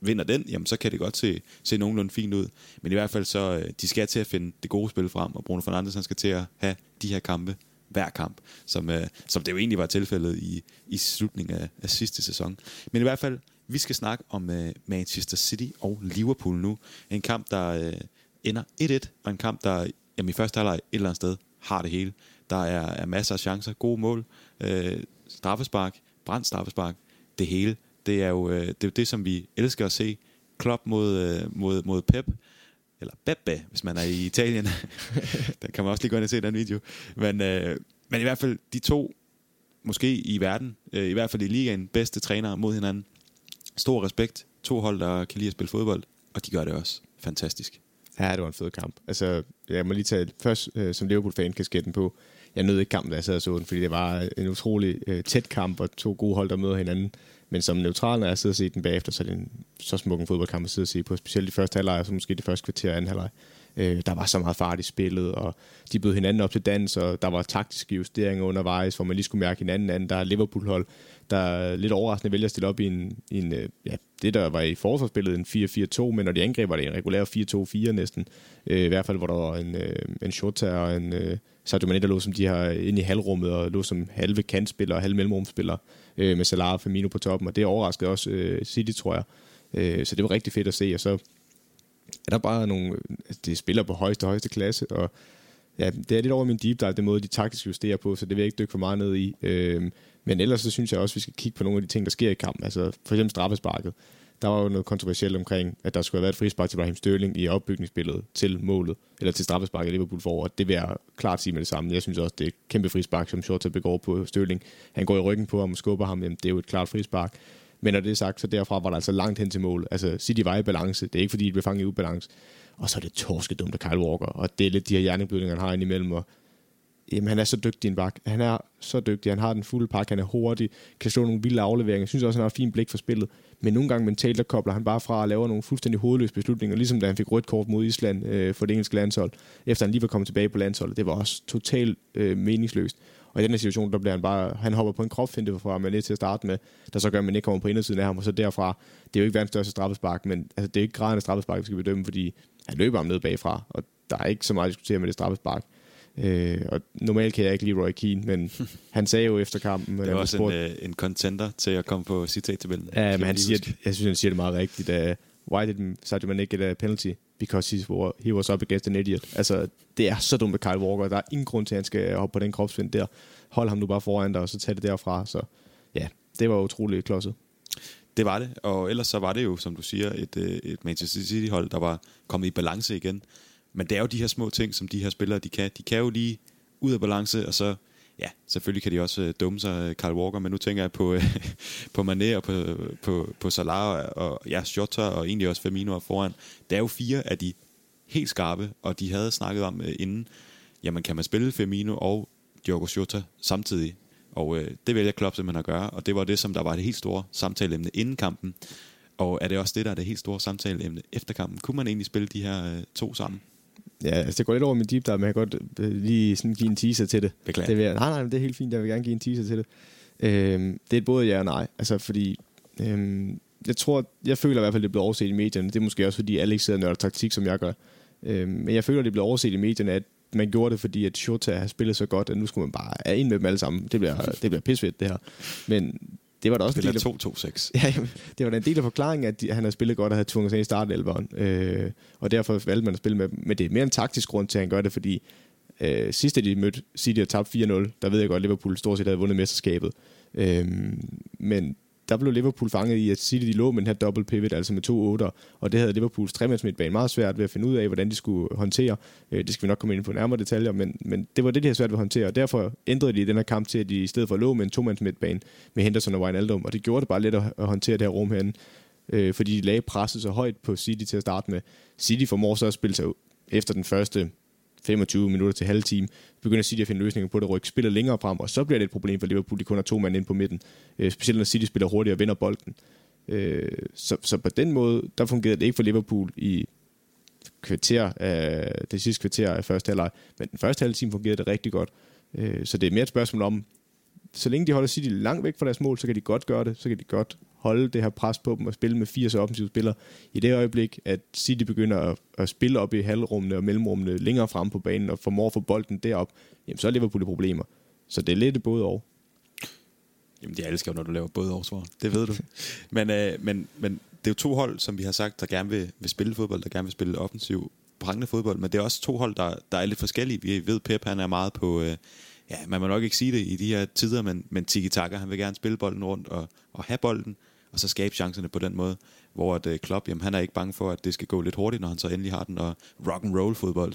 vinder den, jamen så kan det godt se, se nogenlunde fint ud. Men i hvert fald så, øh, de skal til at finde det gode spil frem, og Bruno Fernandes han skal til at have de her kampe hver kamp, som, øh, som det jo egentlig var tilfældet i, i slutningen af, af sidste sæson. Men i hvert fald vi skal snakke om uh, Manchester City og Liverpool nu. En kamp, der uh, ender 1-1, og en kamp, der jamen, i første halvleg et eller andet sted har det hele. Der er, er masser af chancer, gode mål, uh, straffespark, brændt straffespark, det hele. Det er jo uh, det, er det, som vi elsker at se. Klopp mod, uh, mod, mod Pep, eller Beppe, hvis man er i Italien. der kan man også lige gå ind og se den video. Men, uh, men i hvert fald de to, måske i verden, uh, i hvert fald i ligaen, bedste trænere mod hinanden stor respekt. To hold, der kan lide at spille fodbold, og de gør det også fantastisk. Ja, det var en fed kamp. Altså, jeg må lige tage først øh, som Liverpool-fan kasketten på. Jeg nød ikke kampen, da jeg sad og så den, fordi det var øh, en utrolig øh, tæt kamp, og to gode hold, der møder hinanden. Men som neutral, når jeg sidder og ser den bagefter, så er det en så smuk en fodboldkamp at sidde og se på. Specielt de første halvleg, og så måske det første kvarter og anden halvleg. Øh, der var så meget fart i spillet, og de bød hinanden op til dans, og der var taktiske justeringer undervejs, hvor man lige skulle mærke hinanden anden. Der er Liverpool-hold, der lidt overraskende vælger at stille op i en, i en øh, ja, det der var i forsvarsspillet en 4-4-2, men når de angriber var det en regulær 4-2-4 næsten. Øh, I hvert fald, hvor der var en, øh, en Shota og en øh, Sadio Mane, der lå som de her inde i halvrummet, og lå som halve kantspillere og halve mellemrumspillere øh, med Salah og Firmino på toppen, og det overraskede også øh, City, tror jeg. Øh, så det var rigtig fedt at se, og så er der bare nogle, altså, det spiller på højeste, højeste klasse, og ja, det er lidt over min deep dive, den måde, de taktisk justerer på, så det vil jeg ikke dykke for meget ned i. Øh, men ellers så synes jeg også, at vi skal kigge på nogle af de ting, der sker i kampen. Altså for eksempel straffesparket. Der var jo noget kontroversielt omkring, at der skulle have været et frispark til Raheem Sterling i opbygningsbilledet til målet, eller til straffesparket i Liverpool for, og det vil jeg klart sige med det samme. Jeg synes også, det er et kæmpe frispark, som Shorta begår på Sterling. Han går i ryggen på ham og skubber ham, jamen det er jo et klart frispark. Men når det er sagt, så derfra var der altså langt hen til mål. Altså City var i balance. Det er ikke fordi, de blev fanget i ubalance. Og så er det torskedumt af Kyle Walker. Og det er lidt de her hjerneblødninger, han har indimellem. Og jamen, han er så dygtig en bak. Han er så dygtig. Han har den fulde pakke. Han er hurtig. Kan slå nogle vilde afleveringer. Jeg synes også, han har et fint blik for spillet. Men nogle gange mentalt, der kobler han bare fra at lave nogle fuldstændig hovedløse beslutninger. Ligesom da han fik rødt kort mod Island øh, for det engelske landshold. Efter han lige var kommet tilbage på landsholdet. Det var også totalt øh, meningsløst. Og i den her situation, der bliver han bare, han hopper på en kropfinte fra Mané til at starte med, der så gør, at man ikke kommer på indersiden af ham, og så derfra, det er jo ikke verdens største straffespark, men altså, det er ikke graden af straffespark, vi skal bedømme, fordi han løber ham ned bagfra, og der er ikke så meget at diskutere med det straffespark. Øh, og normalt kan jeg ikke lide Roy Keane, men han sagde jo efter kampen... Det er også spurgt, en, uh, en contender til at komme på citattabellen. Ja, men han siger, jeg synes, han siger det meget rigtigt. Uh, why did Sadio Mane get a penalty? Because he was, he was up against an idiot. Altså, det er så dumt med Kyle Walker. Der er ingen grund til, at han skal hoppe på den kropsvind der. Hold ham nu bare foran dig, og så tag det derfra. Så ja, det var utroligt klodset. Det var det, og ellers så var det jo, som du siger, et, øh, et Manchester City-hold, der var kommet i balance igen. Men det er jo de her små ting, som de her spillere, de kan. De kan jo lige ud af balance, og så, ja, selvfølgelig kan de også uh, dumme sig, øh, Carl Walker, men nu tænker jeg på, øh, på Mané og på, på, på Salah og ja, Jota og egentlig også Firmino foran. Der er jo fire af de helt skarpe, og de havde snakket om inden, jamen kan man spille Firmino og Diogo Jota samtidig? Og øh, det vælger Klopp simpelthen at gøre, og det var det, som der var det helt store samtaleemne inden kampen. Og er det også det, der er det helt store samtaleemne efter kampen? Kunne man egentlig spille de her øh, to sammen? Ja, altså det går lidt over min deep dive, men jeg kan godt øh, lige sådan give en teaser til det. Beklager. Det vil jeg, nej, nej, det er helt fint, jeg vil gerne give en teaser til det. Øhm, det er både ja og nej, altså fordi... Øhm, jeg tror, jeg føler i hvert fald, det er blevet overset i medierne. Det er måske også, fordi alle ikke sidder og nørder taktik, som jeg gør. Øhm, men jeg føler, det er blevet overset i medierne, at man gjorde det, fordi at Shota har spillet så godt, at nu skulle man bare ind med dem alle sammen. Det bliver, det bliver pisfedt, det her. Men det var da også en del af... 2-2-6. Ja, det var da en del af forklaringen, at de, han har spillet godt og havde tvunget sig ind i startelveren. Øh, og derfor valgte man at spille med. Men det er mere en taktisk grund til, at han gør det, fordi øh, sidst, de mødte City og tabte 4-0, der ved jeg godt, at Liverpool stort set havde vundet mesterskabet. Øh, men der blev Liverpool fanget i, at City de lå med den her double pivot, altså med to otter, og det havde Liverpools tremandsmidtbane meget svært ved at finde ud af, hvordan de skulle håndtere. Øh, det skal vi nok komme ind på nærmere detaljer, men, men det var det, de havde svært ved at håndtere, og derfor ændrede de den her kamp til, at de i stedet for lå med en tomandsmidtbane med Henderson og Wijnaldum, og det gjorde det bare let at håndtere det her rum herinde, øh, fordi de lagde presset så højt på City til at starte med. City formår så at spille sig efter den første 25 minutter til halv time, begynder City at finde løsninger på det, rykke spiller længere frem, og så bliver det et problem for Liverpool, de kun har to mand ind på midten, øh, specielt når City spiller hurtigt og vinder bolden. Øh, så, så på den måde, der fungerede det ikke for Liverpool i kvarter af, det sidste kvarter af første halvleg, men den første halve time fungerede det rigtig godt. Øh, så det er mere et spørgsmål om, så længe de holder City langt væk fra deres mål, så kan de godt gøre det, så kan de godt holde det her pres på dem og spille med fire så offensive spillere. I det øjeblik, at City begynder at, at spille op i halvrummene og mellemrummene længere frem på banen og formår få bolden derop, jamen så er Liverpool i problemer. Så det er lidt både og. Jamen, jeg elsker når du laver både og svar. Det ved du. men, øh, men, men det er jo to hold, som vi har sagt, der gerne vil, vil spille fodbold, der gerne vil spille offensiv, prangende fodbold, men det er også to hold, der, der er lidt forskellige. Vi ved, Pep han er meget på, øh, ja, man må nok ikke sige det i de her tider, men, men tiki-taka, han vil gerne spille bolden rundt og, og have bolden, og så skabe chancerne på den måde, hvor at, øh, Klopp, jamen, han er ikke bange for, at det skal gå lidt hurtigt, når han så endelig har den, og rock and roll fodbold.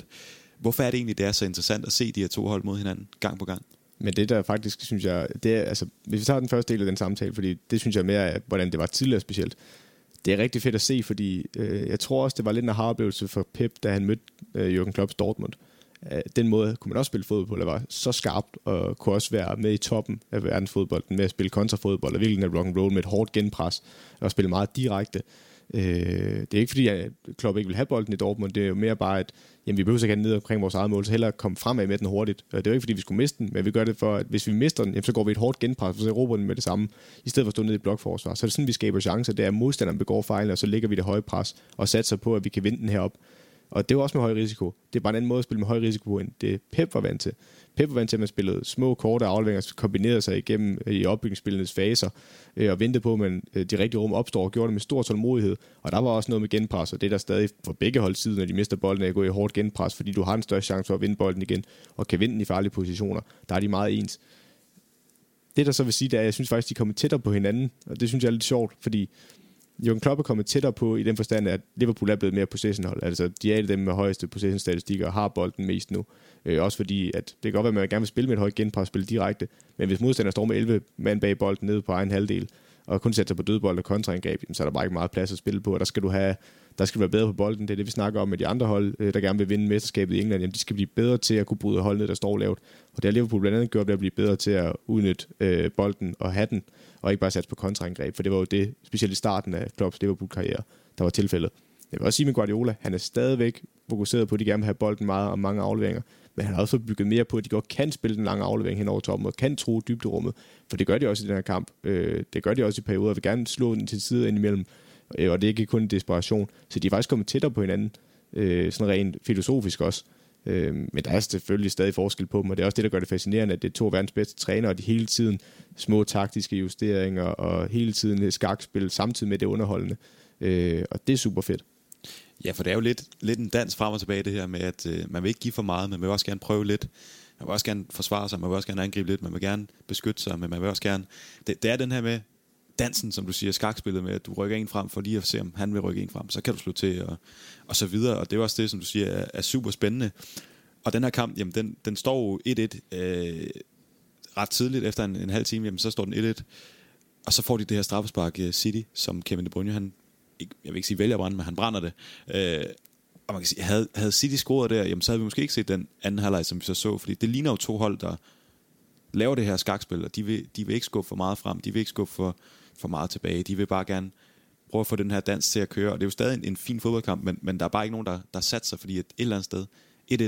Hvorfor er det egentlig, det er så interessant at se de her to hold mod hinanden, gang på gang? Men det der faktisk, synes jeg, det er, altså, hvis vi tager den første del af den samtale, fordi det synes jeg mere, hvordan det var tidligere specielt, det er rigtig fedt at se, fordi øh, jeg tror også, det var lidt en aha-oplevelse for Pep, da han mødte øh, Jürgen Klopps Dortmund. Øh, Øh, den måde kunne man også spille fodbold på, var så skarpt, og kunne også være med i toppen af verdensfodbolden, med at spille kontrafodbold, og virkelig en rock and roll med et hårdt genpres, og spille meget direkte. Øh, det er ikke fordi, at Klopp ikke vil have bolden i Dortmund, det er jo mere bare, at jamen, vi behøver ikke have den ned omkring vores eget mål, så hellere komme fremad med den hurtigt. Det er jo ikke fordi, vi skulle miste den, men vi gør det for, at hvis vi mister den, jamen, så går vi et hårdt genpres, og så råber den med det samme, i stedet for at stå ned i blokforsvar. Så er det sådan, vi skaber chancer, det er, at modstanderen begår fejl, og så ligger vi det høje pres, og satser på, at vi kan vinde den herop. Og det var også med høj risiko. Det er bare en anden måde at spille med høj risiko på, end det Pep var vant til. Pep var vant til, at man spillede små, korte afleveringer, kombinerede sig igennem øh, i opbygningsspillenes faser, øh, og ventede på, at man, øh, de rigtige rum opstår, og gjorde det med stor tålmodighed. Og der var også noget med genpres, og det er der stadig for begge hold siden, når de mister bolden, er at gå i hårdt genpres, fordi du har en større chance for at vinde bolden igen, og kan vinde den i farlige positioner. Der er de meget ens. Det, der så vil sige, det er, at jeg synes faktisk, de kommer tættere på hinanden, og det synes jeg er lidt sjovt, fordi Jürgen Klopp er kommet tættere på i den forstand, at Liverpool er blevet mere possession-hold. Altså, de er dem med højeste possession-statistikker og har bolden mest nu. Øh, også fordi, at det kan godt være, at man gerne vil spille med et højt genpres, spille direkte, men hvis modstanderen står med 11 mand bag bolden nede på egen halvdel, og kun sætter sig på dødbold og kontraangreb, så er der bare ikke meget plads at spille på, og der skal du have der skal du være bedre på bolden. Det er det, vi snakker om med de andre hold, øh, der gerne vil vinde mesterskabet i England. Jamen, de skal blive bedre til at kunne bryde hold ned, der står lavt. Og det har Liverpool blandt andet gjort ved at blive bedre til at udnytte øh, bolden og have den, og ikke bare satse på kontraangreb, for det var jo det, specielt i starten af Klopps Liverpool-karriere, der var tilfældet. Jeg vil også sige med Guardiola, han er stadigvæk fokuseret på, at de gerne vil have bolden meget og mange afleveringer, men han har også bygget mere på, at de godt kan spille den lange aflevering hen over toppen, og kan tro dybderummet, for det gør de også i den her kamp. Øh, det gør de også i perioder, og vil gerne slå den til side imellem, øh, og det er ikke kun desperation. Så de er faktisk kommet tættere på hinanden, øh, sådan rent filosofisk også. Øh, men der er selvfølgelig stadig forskel på dem, og det er også det, der gør det fascinerende, at det er to af verdens bedste trænere, og de hele tiden små taktiske justeringer, og hele tiden skakspil, samtidig med det underholdende. Øh, og det er super fedt. Ja, for det er jo lidt, lidt en dans frem og tilbage, det her med, at øh, man vil ikke give for meget, men man vil også gerne prøve lidt. Man vil også gerne forsvare sig, man vil også gerne angribe lidt, man vil gerne beskytte sig, men man vil også gerne... Det, det er den her med, dansen, som du siger, skakspillet med, at du rykker en frem for lige at se, om han vil rykke en frem, så kan du slå til, og, og så videre. Og det er også det, som du siger, er, er super spændende. Og den her kamp, jamen, den, den står jo 1-1 øh, ret tidligt, efter en, en halv time, jamen, så står den 1-1. Og så får de det her straffespark øh, City, som Kevin De Bruyne, han, ikke, jeg vil ikke sige vælger brænde, men han brænder det. Øh, og man kan sige, havde, havde City scoret der, jamen, så havde vi måske ikke set den anden halvleg, som vi så så, fordi det ligner jo to hold, der laver det her skakspil, og de vil, de vil ikke skubbe for meget frem, de vil ikke skubbe for, for meget tilbage. De vil bare gerne prøve at få den her dans til at køre, og det er jo stadig en, en fin fodboldkamp, men, men der er bare ikke nogen, der, der satser, sig, fordi et, et eller andet sted, 1-1,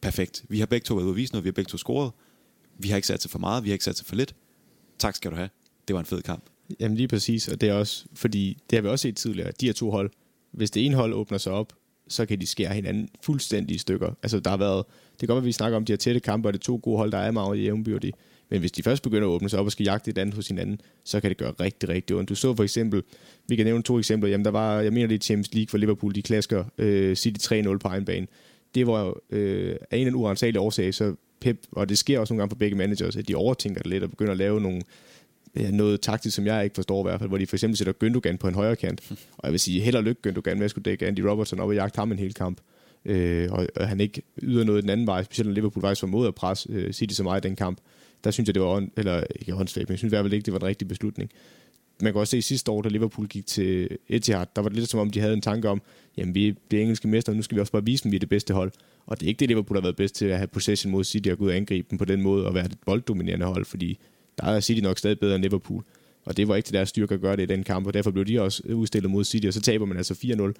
perfekt. Vi har begge to været ude at vise noget, vi har begge to scoret, vi har ikke sat sig for meget, vi har ikke sat sig for lidt. Tak skal du have. Det var en fed kamp. Jamen lige præcis, og det er også, fordi det har vi også set tidligere, de her to hold, hvis det ene hold åbner sig op, så kan de skære hinanden fuldstændig i stykker. Altså der har været, det kan godt være, at vi snakker om de her tætte kampe, og det er to gode hold, der er meget jævnbyrdige. Men hvis de først begynder at åbne sig op og skal jagte et andet hos hinanden, så kan det gøre rigtig, rigtig ondt. Du så for eksempel, vi kan nævne to eksempler. Jamen, der var, jeg mener, det er Champions League for Liverpool, de klasker øh, City 3-0 på egen bane. Det var øh, af en eller uansagelige årsag, så Pep, og det sker også nogle gange for begge managers, at de overtænker det lidt og begynder at lave nogle, ja, noget taktisk, som jeg ikke forstår i hvert fald, hvor de for eksempel sætter Gündogan på en højre kant. Og jeg vil sige, held og lykke Gündogan med at skulle dække Andy Robertson op og jagte ham en hel kamp. Øh, og, og, han ikke yder noget den anden vej, specielt når Liverpool faktisk formåede at presse øh, City så meget i den kamp der synes jeg, det var, on, eller ikke åndssvagt, men jeg synes i hvert fald ikke, det var en rigtig beslutning. Man kan også se sidste år, da Liverpool gik til Etihad, der var det lidt som om, de havde en tanke om, jamen vi bliver engelske mester, nu skal vi også bare vise dem, vi er det bedste hold. Og det er ikke det, Liverpool har været bedst til at have possession mod City og gå ud og angribe dem på den måde og være et bolddominerende hold, fordi der er City nok stadig bedre end Liverpool. Og det var ikke til deres styrke at gøre det i den kamp, og derfor blev de også udstillet mod City, og så taber man altså 4-0.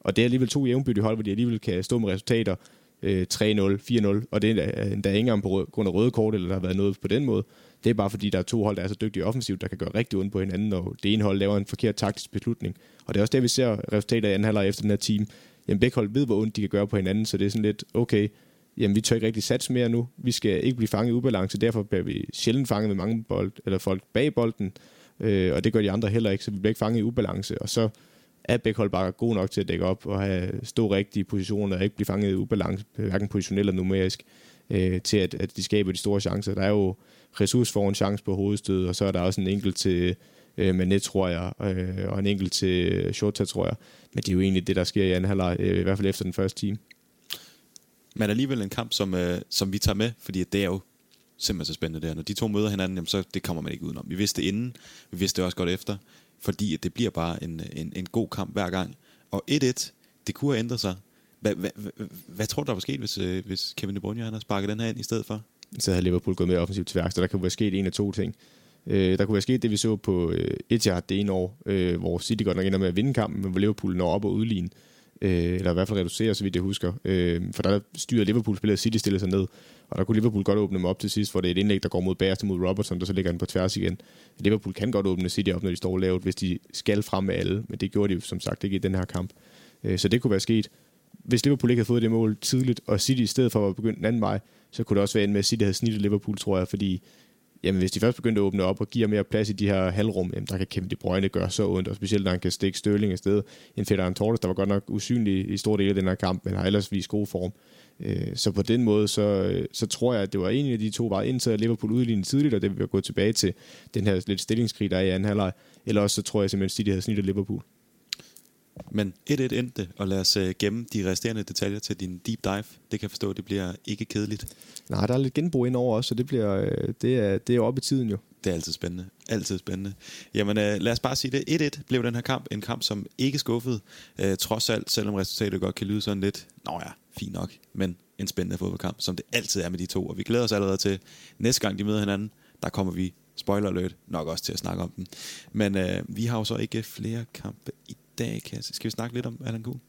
Og det er alligevel to jævnbyrdige hold, hvor de alligevel kan stå med resultater, øh, 3-0, 4-0, og det er endda øh, ikke engang på grund af røde kort, eller der har været noget på den måde. Det er bare fordi, der er to hold, der er så dygtige offensivt, der kan gøre rigtig ondt på hinanden, og det ene hold laver en forkert taktisk beslutning. Og det er også det, vi ser resultatet i anden halvleg efter den her team. Jamen begge hold ved, hvor ondt de kan gøre på hinanden, så det er sådan lidt, okay, jamen vi tør ikke rigtig satse mere nu. Vi skal ikke blive fanget i ubalance, derfor bliver vi sjældent fanget med mange bold, eller folk bag bolden, øh, og det gør de andre heller ikke, så vi bliver ikke fanget i ubalance. Og så er begge bare god nok til at dække op og have stå rigtige positioner og ikke blive fanget i ubalance, hverken positionelt eller numerisk, øh, til at, at de skaber de store chancer. Der er jo Jesus får en chance på hovedstød, og så er der også en enkelt til øh, Manet, tror jeg, øh, og en enkelt til Shota, tror jeg. Men det er jo egentlig det, der sker i anden halvleg, øh, i hvert fald efter den første time. Men alligevel en kamp, som, øh, som vi tager med, fordi det er jo simpelthen så spændende der. Når de to møder hinanden, jamen, så det kommer man ikke udenom. Vi vidste det inden, vi vidste det også godt efter fordi at det bliver bare en, en, en god kamp hver gang. Og 1-1, det kunne have ændret sig. Hvad, hvad, hvad, hvad tror du, der var sket, hvis, øh, hvis Kevin De Bruyne han har sparket den her ind i stedet for? Så havde Liverpool gået mere offensivt til værks, så der kunne være sket en af to ting. Øh, der kunne være sket det, vi så på øh, Etihad det ene år, øh, hvor City godt nok ender med at vinde kampen, men hvor Liverpool når op og udligne. Øh, Øh, eller i hvert fald reducere, så vidt jeg husker. Øh, for der styrer Liverpool spillet, City stiller sig ned. Og der kunne Liverpool godt åbne dem op til sidst, hvor det er et indlæg, der går mod bagerste mod Robertson, der så ligger den på tværs igen. Liverpool kan godt åbne City op, når de står lavt, hvis de skal frem med alle, men det gjorde de som sagt ikke i den her kamp. Øh, så det kunne være sket. Hvis Liverpool ikke havde fået det mål tidligt, og City i stedet for at begynde den anden vej, så kunne det også være en med, at City havde snittet Liverpool, tror jeg, fordi jamen, hvis de først begyndte at åbne op og give mere plads i de her halvrum, jamen, der kan Kevin De Bruyne gøre så ondt, og specielt når han kan stikke Sterling afsted. En Ferran Torres, der var godt nok usynlig i stor del af den her kamp, men har ellers vist god form. Øh, så på den måde, så, øh, så tror jeg, at det var en af de to veje, indtil at Liverpool udlignede tidligt, og det vil gå tilbage til den her lidt stillingskrig, der er i anden halvleg. Eller også så tror jeg simpelthen, at City havde snittet Liverpool. Men 1-1 endte, og lad os uh, gemme de resterende detaljer til din deep dive. Det kan jeg forstå, det bliver ikke kedeligt. Nej, der er lidt genbrug ind over også, så det, bliver, øh, det, er, det er oppe i tiden jo. Det er altid spændende. Altid spændende. Jamen uh, lad os bare sige det. 1-1 blev den her kamp. En kamp, som ikke skuffede. Trods alt, selvom resultatet godt kan lyde sådan lidt, nå ja, fint nok. Men en spændende fodboldkamp, som det altid er med de to. Og vi glæder os allerede til næste gang, de møder hinanden. Der kommer vi, spoiler alert, nok også til at snakke om dem. Men uh, vi har jo så ikke flere kampe i dag, Kasse. Skal vi snakke lidt om Alan Kuhn?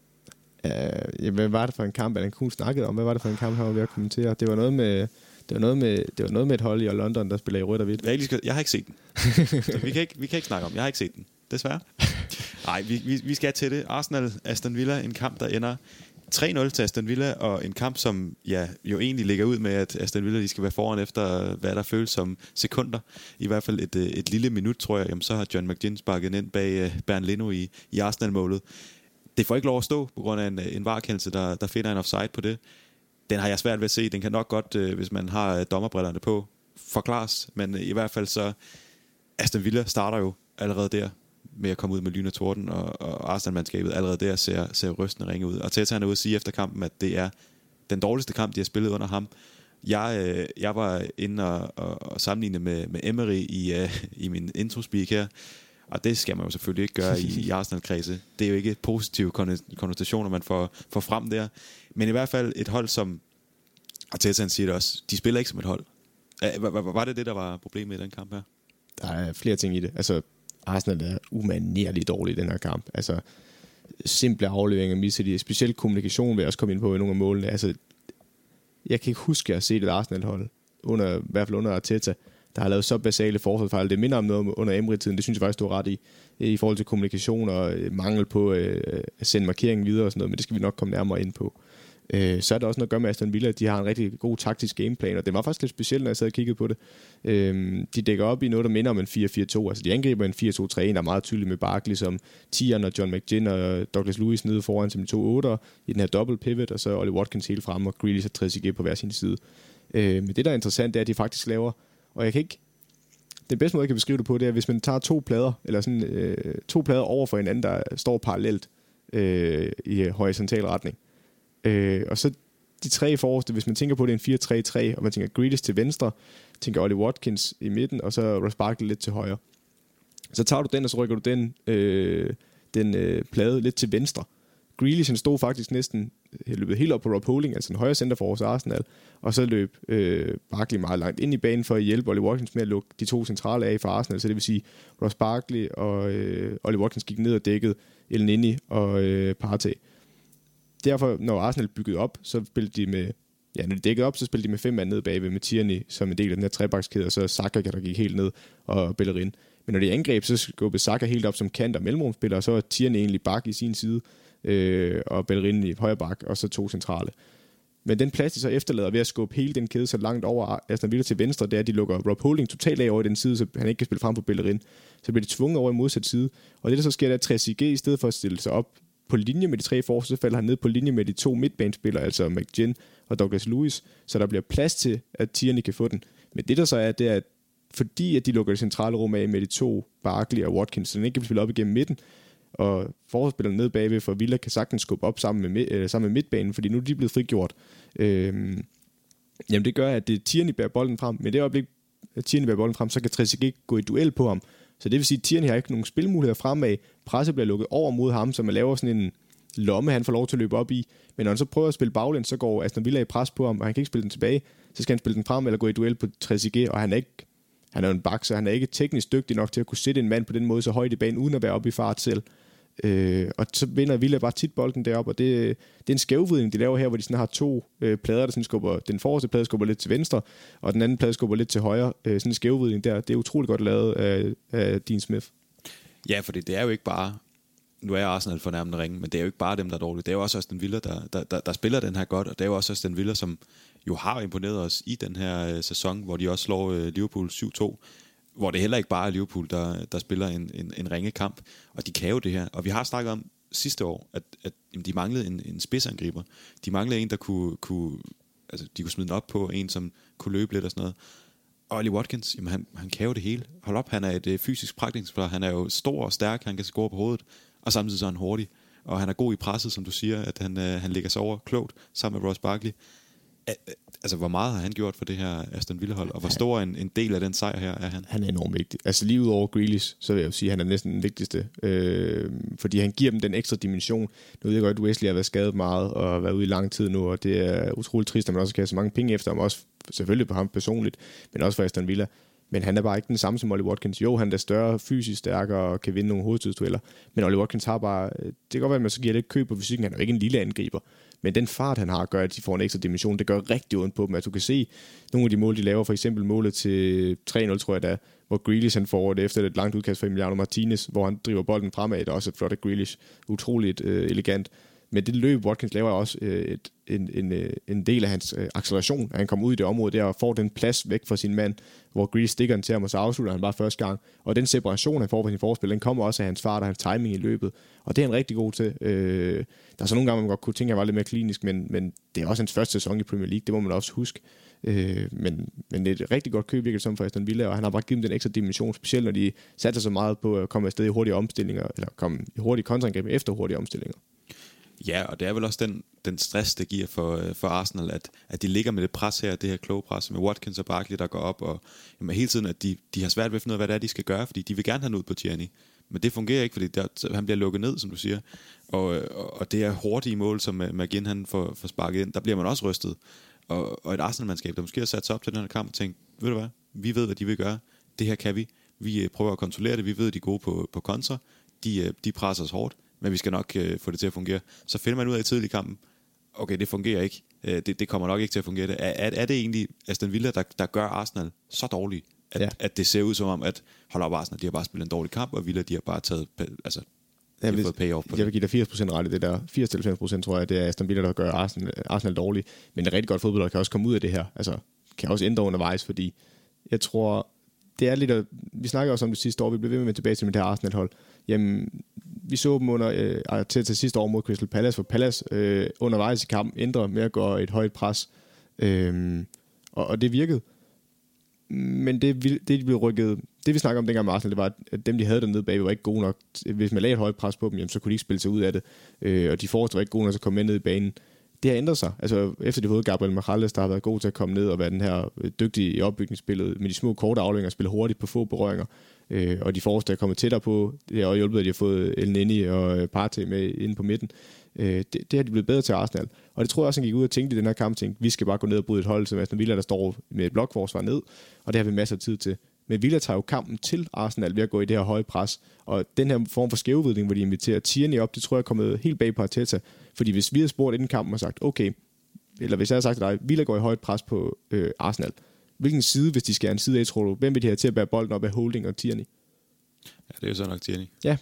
Uh, hvad var det for en kamp, Alan Kuhn snakkede om? Hvad var det for en kamp, han var ved at kommentere? Det var noget med... Det var, noget med, det var noget med et hold i London, der spiller i rødt og hvidt. Jeg, skal, jeg har ikke set den. vi, kan ikke, vi kan ikke snakke om Jeg har ikke set den. Desværre. Nej, vi, vi, vi skal til det. Arsenal, Aston Villa, en kamp, der ender 3-0 til Aston Villa, og en kamp, som ja, jo egentlig ligger ud med, at Aston Villa de skal være foran efter, hvad der føles som sekunder. I hvert fald et, øh, et lille minut, tror jeg. Jamen, så har John McGinn sparket ind bag øh, Bernd Leno i, i Arsenal-målet. Det får ikke lov at stå på grund af en, øh, en varkendelse, der, der finder en offside på det. Den har jeg svært ved at se. Den kan nok godt, hvis man har dommerbrillerne på, forklares. Men i hvert fald så, Aston Villa starter jo allerede der med at komme ud med lyn og torden, og, og Arsenal-mandskabet allerede der ser, ser rystende ringe ud. Og Teta er ude at sige efter kampen, at det er den dårligste kamp, de har spillet under ham. Jeg, øh, jeg var inde og, og, og sammenligne med, med Emery i, øh, i min introspeak her, og det skal man jo selvfølgelig ikke gøre i, i Arsenal-kredse. Det er jo ikke positive konnotationer, man får, får frem der. Men i hvert fald et hold, som Arteta siger det også, de spiller ikke som et hold. Var det det, der var problemet i den kamp her? Der er flere ting i det. Altså, Arsenal er umanerligt dårlig i den her kamp. Altså, simple afleveringer misser de. Specielt kommunikation vil jeg også komme ind på i nogle af målene. Altså, jeg kan ikke huske, at jeg har set et Arsenal-hold, under, i hvert fald under Arteta, der har lavet så basale forsvarsfejl. Det minder om noget under Emery-tiden, det synes jeg faktisk, du har ret i, i forhold til kommunikation og øh, mangel på øh, at sende markeringen videre og sådan noget, men det skal vi nok komme nærmere ind på øh, så er der også noget at gøre med Aston Villa, at de har en rigtig god taktisk gameplan, og det var faktisk lidt specielt, når jeg sad og kiggede på det. Øh, de dækker op i noget, der minder om en 4-4-2, altså de angriber en 4-2-3, der er meget tydelig med Barkley som Tieren og John McGinn og Douglas Lewis nede foran som de to 8'ere i den her double pivot, og så Ollie Watkins helt frem, og Grealish og Trezeguet på hver sin side. Øh, men det, der er interessant, det er, at de faktisk laver, og jeg kan ikke den bedste måde, jeg kan beskrive det på, det er, hvis man tager to plader, eller sådan øh, to plader over for hinanden, der står parallelt øh, i horisontal retning. Øh, og så de tre forreste, hvis man tænker på, det er en 4-3-3, og man tænker Grealish til venstre, tænker Ollie Watkins i midten, og så Ross Barkley lidt til højre. Så tager du den, og så rykker du den, øh, den øh, plade lidt til venstre. Grealish han stod faktisk næsten øh, løbet helt op på Rob Holding, altså en højre center for vores Arsenal, og så løb øh, Barkley meget langt ind i banen for at hjælpe Ollie Watkins med at lukke de to centrale af for Arsenal, så det vil sige, Ross Barkley og øh, Ollie Watkins gik ned og dækkede Elneny og øh, Partey derfor, når Arsenal byggede op, så spillede de med ja, når de dækkede op, så spillede de med fem mand ned bagved med Tierney som en del af den her trebakskæde, og så Saka, der gik helt ned, og Bellerin. Men når de angreb, så skubbede Saka helt op som kant og mellemrumspiller, og så var Tierney egentlig bak i sin side, øh, og Bellerin i højre bak, og så to centrale. Men den plads, de så efterlader ved at skubbe hele den kæde så langt over Aston Villa til venstre, det er, at de lukker Rob Holding totalt af over i den side, så han ikke kan spille frem på Bellerin. Så bliver de tvunget over i modsat side. Og det, der så sker, det er, at Trezeguet i stedet for at stille sig op på linje med de tre forsvar, så falder han ned på linje med de to midtbanespillere, altså McGinn og Douglas Lewis, så der bliver plads til, at Tierney kan få den. Men det der så er, det er, at fordi at de lukker det centrale rum af med de to, Barkley og Watkins, så den ikke kan spille op igennem midten, og forsvarsspillerne ned bagved for Villa kan sagtens skubbe op sammen med, øh, sammen med midtbanen, fordi nu er de blevet frigjort. Øh, jamen det gør, at det Tierney bærer bolden frem, men det øjeblik, at Tierney bærer bolden frem, så kan Trezeguet gå i duel på ham, så det vil sige, at Tierney har ikke nogen spilmuligheder fremad. Presset bliver lukket over mod ham, så man laver sådan en lomme, han får lov til at løbe op i. Men når han så prøver at spille baglæns, så går Aston Villa i pres på ham, og han kan ikke spille den tilbage. Så skal han spille den frem eller gå i duel på Trezeguet, og han er ikke Han er en bak, så han er ikke teknisk dygtig nok til at kunne sætte en mand på den måde så højt i banen, uden at være oppe i fart selv. Øh, og så vinder Villa bare tit bolden deroppe, og det, det er en skævvidning, de laver her, hvor de sådan har to øh, plader, der sådan skubber, den forreste plade skubber lidt til venstre, og den anden plade skubber lidt til højre. Øh, sådan en skævvidning der, det er utroligt godt lavet af, af Dean Smith. Ja, for det er jo ikke bare, nu er Arsenal fornærmende ringe, men det er jo ikke bare dem, der er dårlige. Det er jo også den Villa, der, der, der, der spiller den her godt, og det er jo også den Villa, som jo har imponeret os i den her øh, sæson, hvor de også slår øh, Liverpool 7-2 hvor det heller ikke bare er Liverpool, der, der spiller en, en, en ringe kamp, og de kan jo det her. Og vi har snakket om sidste år, at, at jamen, de manglede en, en spidsangriber. De manglede en, der kunne, kunne, altså, de kunne smide den op på, en som kunne løbe lidt og sådan noget. Og Ollie Watkins, jamen, han, han kan jo det hele. Hold op, han er et øh, fysisk pragtningsspiller. Han er jo stor og stærk, han kan score på hovedet, og samtidig så er han hurtig. Og han er god i presset, som du siger, at han, øh, han ligger sig over klogt sammen med Ross Barkley altså, hvor meget har han gjort for det her Aston Villa-hold, og hvor stor en, en del af den sejr her er han? Han er enormt vigtig. Altså lige ud over Grealish, så vil jeg jo sige, at han er næsten den vigtigste, øh, fordi han giver dem den ekstra dimension. Nu ved jeg godt, at Wesley har været skadet meget og været ude i lang tid nu, og det er utroligt trist, at man også kan have så mange penge efter ham, også selvfølgelig på ham personligt, men også for Aston Villa. Men han er bare ikke den samme som Ollie Watkins. Jo, han er større, fysisk stærkere og kan vinde nogle hovedtidsdueller. Men Ollie Watkins har bare... Øh, det kan godt være, at man så giver lidt køb på fysikken. Han er jo ikke en lille angriber. Men den fart, han har, gør, at de får en ekstra dimension. Det gør rigtig ondt på dem. At du kan se nogle af de mål, de laver. For eksempel målet til 3-0, tror jeg da, hvor Grealish han får det efter et langt udkast fra Emiliano Martinez, hvor han driver bolden fremad. Det er også et flot af Grealish. Utroligt øh, elegant. Men det løb, Watkins laver også øh, et, en, en, øh, en del af hans øh, acceleration, at han kommer ud i det område der og får den plads væk fra sin mand, hvor Grease stikker den til ham, og så afslutter han bare første gang. Og den separation, han får fra sin forspil, den kommer også af hans fart og hans timing i løbet. Og det er han rigtig god til. Øh, der er så nogle gange, man godt kunne tænke, at han var lidt mere klinisk, men, men det er også hans første sæson i Premier League, det må man også huske. Øh, men, men det er et rigtig godt køb, virkelig som for Aston Villa, og han har bare givet dem den ekstra dimension, specielt når de satte så meget på at komme afsted i hurtige omstillinger, eller komme i hurtige kontraangreb efter hurtige omstillinger. Ja, og det er vel også den, den stress, det giver for, øh, for Arsenal, at, at de ligger med det pres her, det her kloge pres med Watkins og Barkley, der går op, og jamen, hele tiden, at de, de har svært ved at finde ud af, hvad det er, de skal gøre, fordi de vil gerne have noget ud på Tierney. Men det fungerer ikke, fordi der, han bliver lukket ned, som du siger. Og, øh, og, og det er hurtige mål, som øh, McGinn han får, får sparket ind, der bliver man også rystet. Og, og et Arsenal-mandskab, der måske har sat sig op til den her kamp og tænkt, ved du hvad, vi ved, hvad de vil gøre. Det her kan vi. Vi prøver at kontrollere det. Vi ved, at de er gode på, på kontra. De, de presser os hårdt men vi skal nok øh, få det til at fungere. Så finder man ud af i tidlig kampen, okay, det fungerer ikke. Øh, det, det kommer nok ikke til at fungere. Er, er, er det egentlig Aston Villa, der, der gør Arsenal så dårligt, at, ja. at det ser ud som om, at hold op Arsenal, de har bare spillet en dårlig kamp, og Villa, de har bare taget, altså, jeg vil, payoff på jeg vil give dig 80% ret i det der. 80-90% tror jeg, det er Aston Villa, der gør Arsenal, Arsenal dårlig. Men er rigtig godt fodbold, kan også komme ud af det her. Altså, kan også ændre undervejs, fordi jeg tror, det er lidt... At, vi snakker også om det sidste år, vi blev ved med tilbage til det her Arsenal-hold. Jamen, vi så dem under øh, altså til, til sidste år mod Crystal Palace, for Palace øh, undervejs i kampen ændrer med at gå et højt pres. Øh, og, og det virkede. Men det, det, de blev rykket, det vi snakker om dengang med Arsenal, det var, at dem, de havde dernede bag, var ikke gode nok. Hvis man lagde et højt pres på dem, jamen, så kunne de ikke spille sig ud af det. Øh, og de forreste var ikke gode nok til at komme med ned i banen. Det har ændret sig. Altså, efter de fået Gabriel Magalhaes, der har været god til at komme ned og være den her øh, dygtige i opbygningsspillet, med de små korte afleveringer, spille hurtigt på få berøringer, øh, og de forreste er kommet tættere på. Det har også hjulpet, at de har fået El Nini og øh, Partey med inde på midten. Øh, det, det har de blevet bedre til Arsenal. Og det tror jeg også, han gik ud og tænkte i den her kamp, tænkte, vi skal bare gå ned og bryde et hold som Aston Villa, der står med et blokforsvar ned, og det har vi masser af tid til. Men Villa tager jo kampen til Arsenal ved at gå i det her høje pres. Og den her form for skævvidning, hvor de inviterer Tierney op, det tror jeg er kommet helt bag på Arteta. Fordi hvis vi havde spurgt inden kampen og sagt, okay, eller hvis jeg havde sagt til dig, Villa går i højt pres på øh, Arsenal, hvilken side, hvis de skal have en side af, tror du, hvem vil de have til at bære bolden op af Holding og Tierney? Ja, det er jo så nok Tierney. Ja,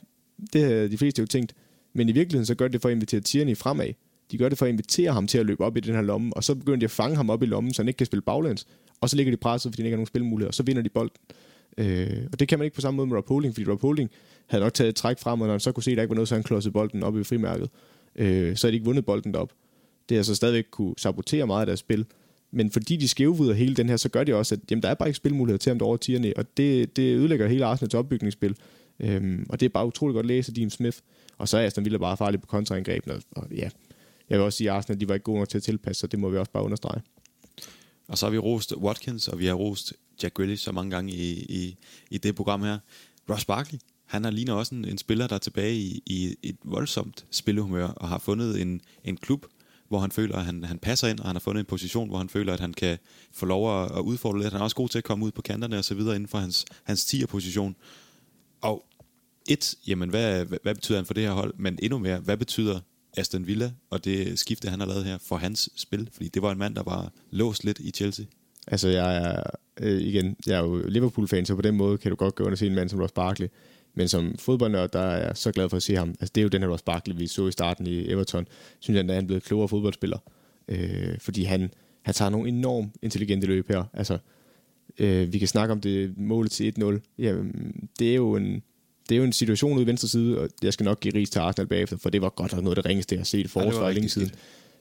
det har de fleste jo tænkt. Men i virkeligheden så gør det for at invitere Tierney fremad. De gør det for at invitere ham til at løbe op i den her lomme, og så begynder de at fange ham op i lommen, så han ikke kan spille baglæns. Og så ligger de presset, fordi de ikke har nogen spilmuligheder, og så vinder de bolden. Øh, og det kan man ikke på samme måde med Rob Holding, fordi Rob Holding havde nok taget et træk frem, og når han så kunne se, at der ikke var noget, så han klodsede bolden op i frimærket. Øh, så havde de ikke vundet bolden derop. Det har så stadigvæk kunne sabotere meget af deres spil. Men fordi de skævvider hele den her, så gør det også, at jamen, der er bare ikke spilmuligheder til ham derovre tierne, og det, det ødelægger hele Arsenals opbygningsspil. Øhm, og det er bare utroligt godt læse af Dean Smith. Og så er Aston Villa bare farlig på kontraangrebene. Og, og ja, jeg vil også sige, at Arsenal de var ikke gode nok til at tilpasse, sig. det må vi også bare understrege. Og så har vi rost Watkins, og vi har rost Jack Grealish så mange gange i, i, i det program her. Ross Barkley, han er ligner også en, en spiller, der er tilbage i, i et voldsomt spillehumør, og har fundet en, en klub, hvor han føler, at han, han passer ind, og han har fundet en position, hvor han føler, at han kan få lov at, at udfordre lidt. Han er også god til at komme ud på kanterne og så videre inden for hans, hans 10'er-position. Og et, jamen hvad, hvad, hvad betyder han for det her hold? Men endnu mere, hvad betyder Aston Villa og det skifte, han har lavet her for hans spil? Fordi det var en mand, der var låst lidt i Chelsea. Altså, jeg er, øh, igen, jeg er jo Liverpool-fan, så på den måde kan du godt gå under og se en mand som Ross Barkley. Men som fodboldnørd, der er jeg så glad for at se ham. Altså, det er jo den her Ross Barkley, vi så i starten i Everton. Synes jeg, at han er blevet klogere fodboldspiller. Øh, fordi han, han tager nogle enormt intelligente løb her. Altså, øh, vi kan snakke om det mål til 1-0. Jamen, det er jo en, det er jo en situation ude i venstre side, og jeg skal nok give ris til Arsenal bagefter, for det var godt nok noget af det ringeste, jeg har set i forsvaret længe siden.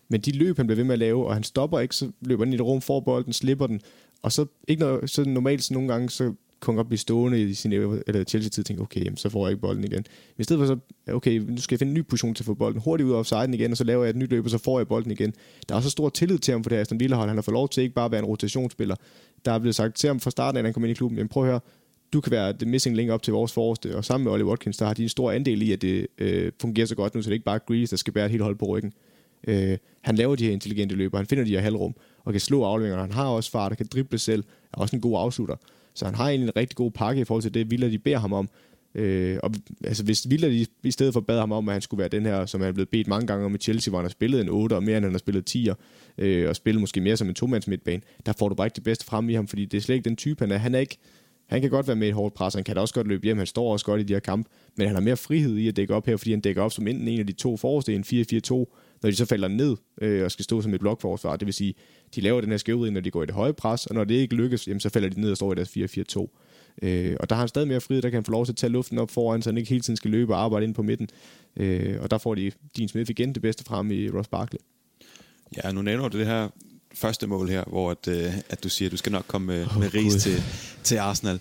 Men de løb, han bliver ved med at lave, og han stopper ikke, så løber han i et rum, får bolden, slipper den, og så, ikke når, så normalt så nogle gange, så kun godt blive stående i sin eller Chelsea-tid og tænke, okay, jamen, så får jeg ikke bolden igen. Men i stedet for så, okay, nu skal jeg finde en ny position til at få bolden hurtigt ud af offsiden igen, og så laver jeg et nyt løb, og så får jeg bolden igen. Der er så stor tillid til ham for det her Aston Villa-hold. Han har fået lov til ikke bare at være en rotationsspiller. Der er blevet sagt til ham fra starten, at han kom ind i klubben, men prøv at høre, du kan være det missing link op til vores forreste, og sammen med Ollie Watkins, der har de en stor andel i, at det øh, fungerer så godt nu, så det er ikke bare Grealish, der skal bære et helt hold på ryggen. Øh, han laver de her intelligente løber, han finder de her halvrum, og kan slå afleveringer. Han har også fart, og kan drible selv, er også en god afslutter. Så han har egentlig en rigtig god pakke i forhold til det, Villa de beder ham om. Øh, og altså, hvis Villa de, i stedet for bad ham om, at han skulle være den her, som han er blevet bedt mange gange om i Chelsea, hvor han har spillet en 8 og mere end han har spillet 10'er, øh, og spillet måske mere som en tomands midtbane, der får du bare ikke det bedste frem i ham, fordi det er slet ikke den type, han er. Han er ikke, han kan godt være med i et hårdt pres, han kan da også godt løbe hjem, han står også godt i de her kampe, men han har mere frihed i at dække op her, fordi han dækker op som enten en af de to forreste, en 4-4-2, når de så falder ned øh, og skal stå som et blokforsvar. Det vil sige, de laver den her skævhed, når de går i det høje pres, og når det ikke lykkes, jamen, så falder de ned og står i deres 4-4-2. Øh, og der har han stadig mere frihed, der kan han få lov til at tage luften op foran, så han ikke hele tiden skal løbe og arbejde ind på midten. Øh, og der får de Dean Smith igen det bedste frem i Ross Barkley. Ja, nu nævner du det her første mål her, hvor at, øh, at du siger, at du skal nok komme med, oh, med ris til, til Arsenal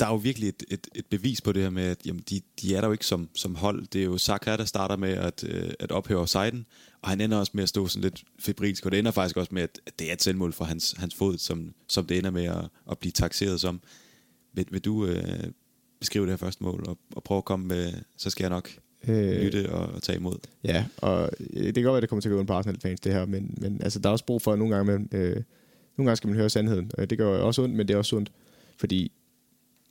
der er jo virkelig et, et, et bevis på det her med, at jamen, de, de er der jo ikke som, som hold. Det er jo Saka, der starter med at, øh, at ophæve sejden, og han ender også med at stå sådan lidt febrilsk, og det ender faktisk også med, at det er et selvmål for hans, hans fod, som, som det ender med at, at blive taxeret som. Vil, vil du øh, beskrive det her første mål, og, og prøve at komme med, så skal jeg nok øh, lytte og, og tage imod. Ja, og det kan godt være, at det kommer til at gå en på Arsenal-fans, det her, men, men altså, der er også brug for, at nogle gange, man, øh, nogle gange skal man høre sandheden. Det gør også ondt, men det er også sundt, fordi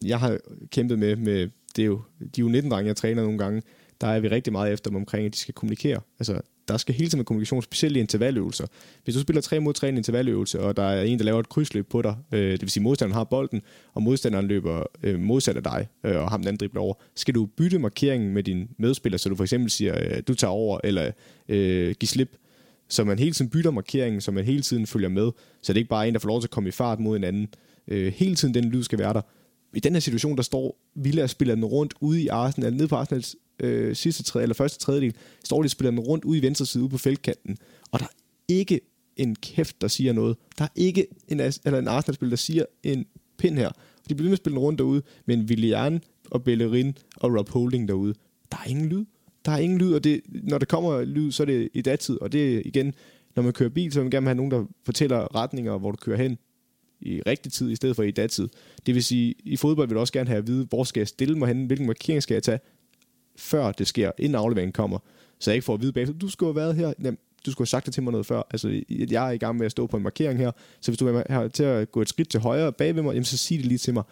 jeg har kæmpet med, med det er jo, de er jo 19 drenge, jeg træner nogle gange, der er vi rigtig meget efter dem omkring, at de skal kommunikere. Altså, der skal hele tiden med kommunikation, specielt i intervalløvelser. Hvis du spiller 3 mod 3 i en intervalløvelse, og der er en, der laver et krydsløb på dig, øh, det vil sige, at modstanderen har bolden, og modstanderen løber øh, modsat af dig, øh, og ham den anden dribler over, skal du bytte markeringen med din medspiller, så du for eksempel siger, øh, du tager over, eller øh, giv slip, så man hele tiden bytter markeringen, så man hele tiden følger med, så det er ikke bare en, der får lov til at komme i fart mod en anden. Øh, hele tiden den lyd skal være der i den her situation, der står Villa og spiller den rundt ude i Arsenal, nede på Arsenals øh, sidste tredje, eller første tredjedel, står de og spiller den rundt ude i venstre side ude på feltkanten, og der er ikke en kæft, der siger noget. Der er ikke en, eller en Arsenal-spiller, der siger en pind her. De bliver med at spille den rundt derude, men Willian og Bellerin og Rob Holding derude, der er ingen lyd. Der er ingen lyd, og det, når der kommer lyd, så er det i datid, og det er igen, når man kører bil, så vil man gerne have nogen, der fortæller retninger, hvor du kører hen i rigtig tid, i stedet for i datid. Det vil sige, i fodbold vil du også gerne have at vide, hvor skal jeg stille mig hen, hvilken markering skal jeg tage, før det sker, inden afleveringen kommer. Så jeg ikke får at vide bagefter, du skulle have været her. Jamen, du skulle have sagt det til mig noget før. Altså, jeg er i gang med at stå på en markering her, så hvis du er her til at gå et skridt til højre bag ved mig, jamen, så sig det lige til mig.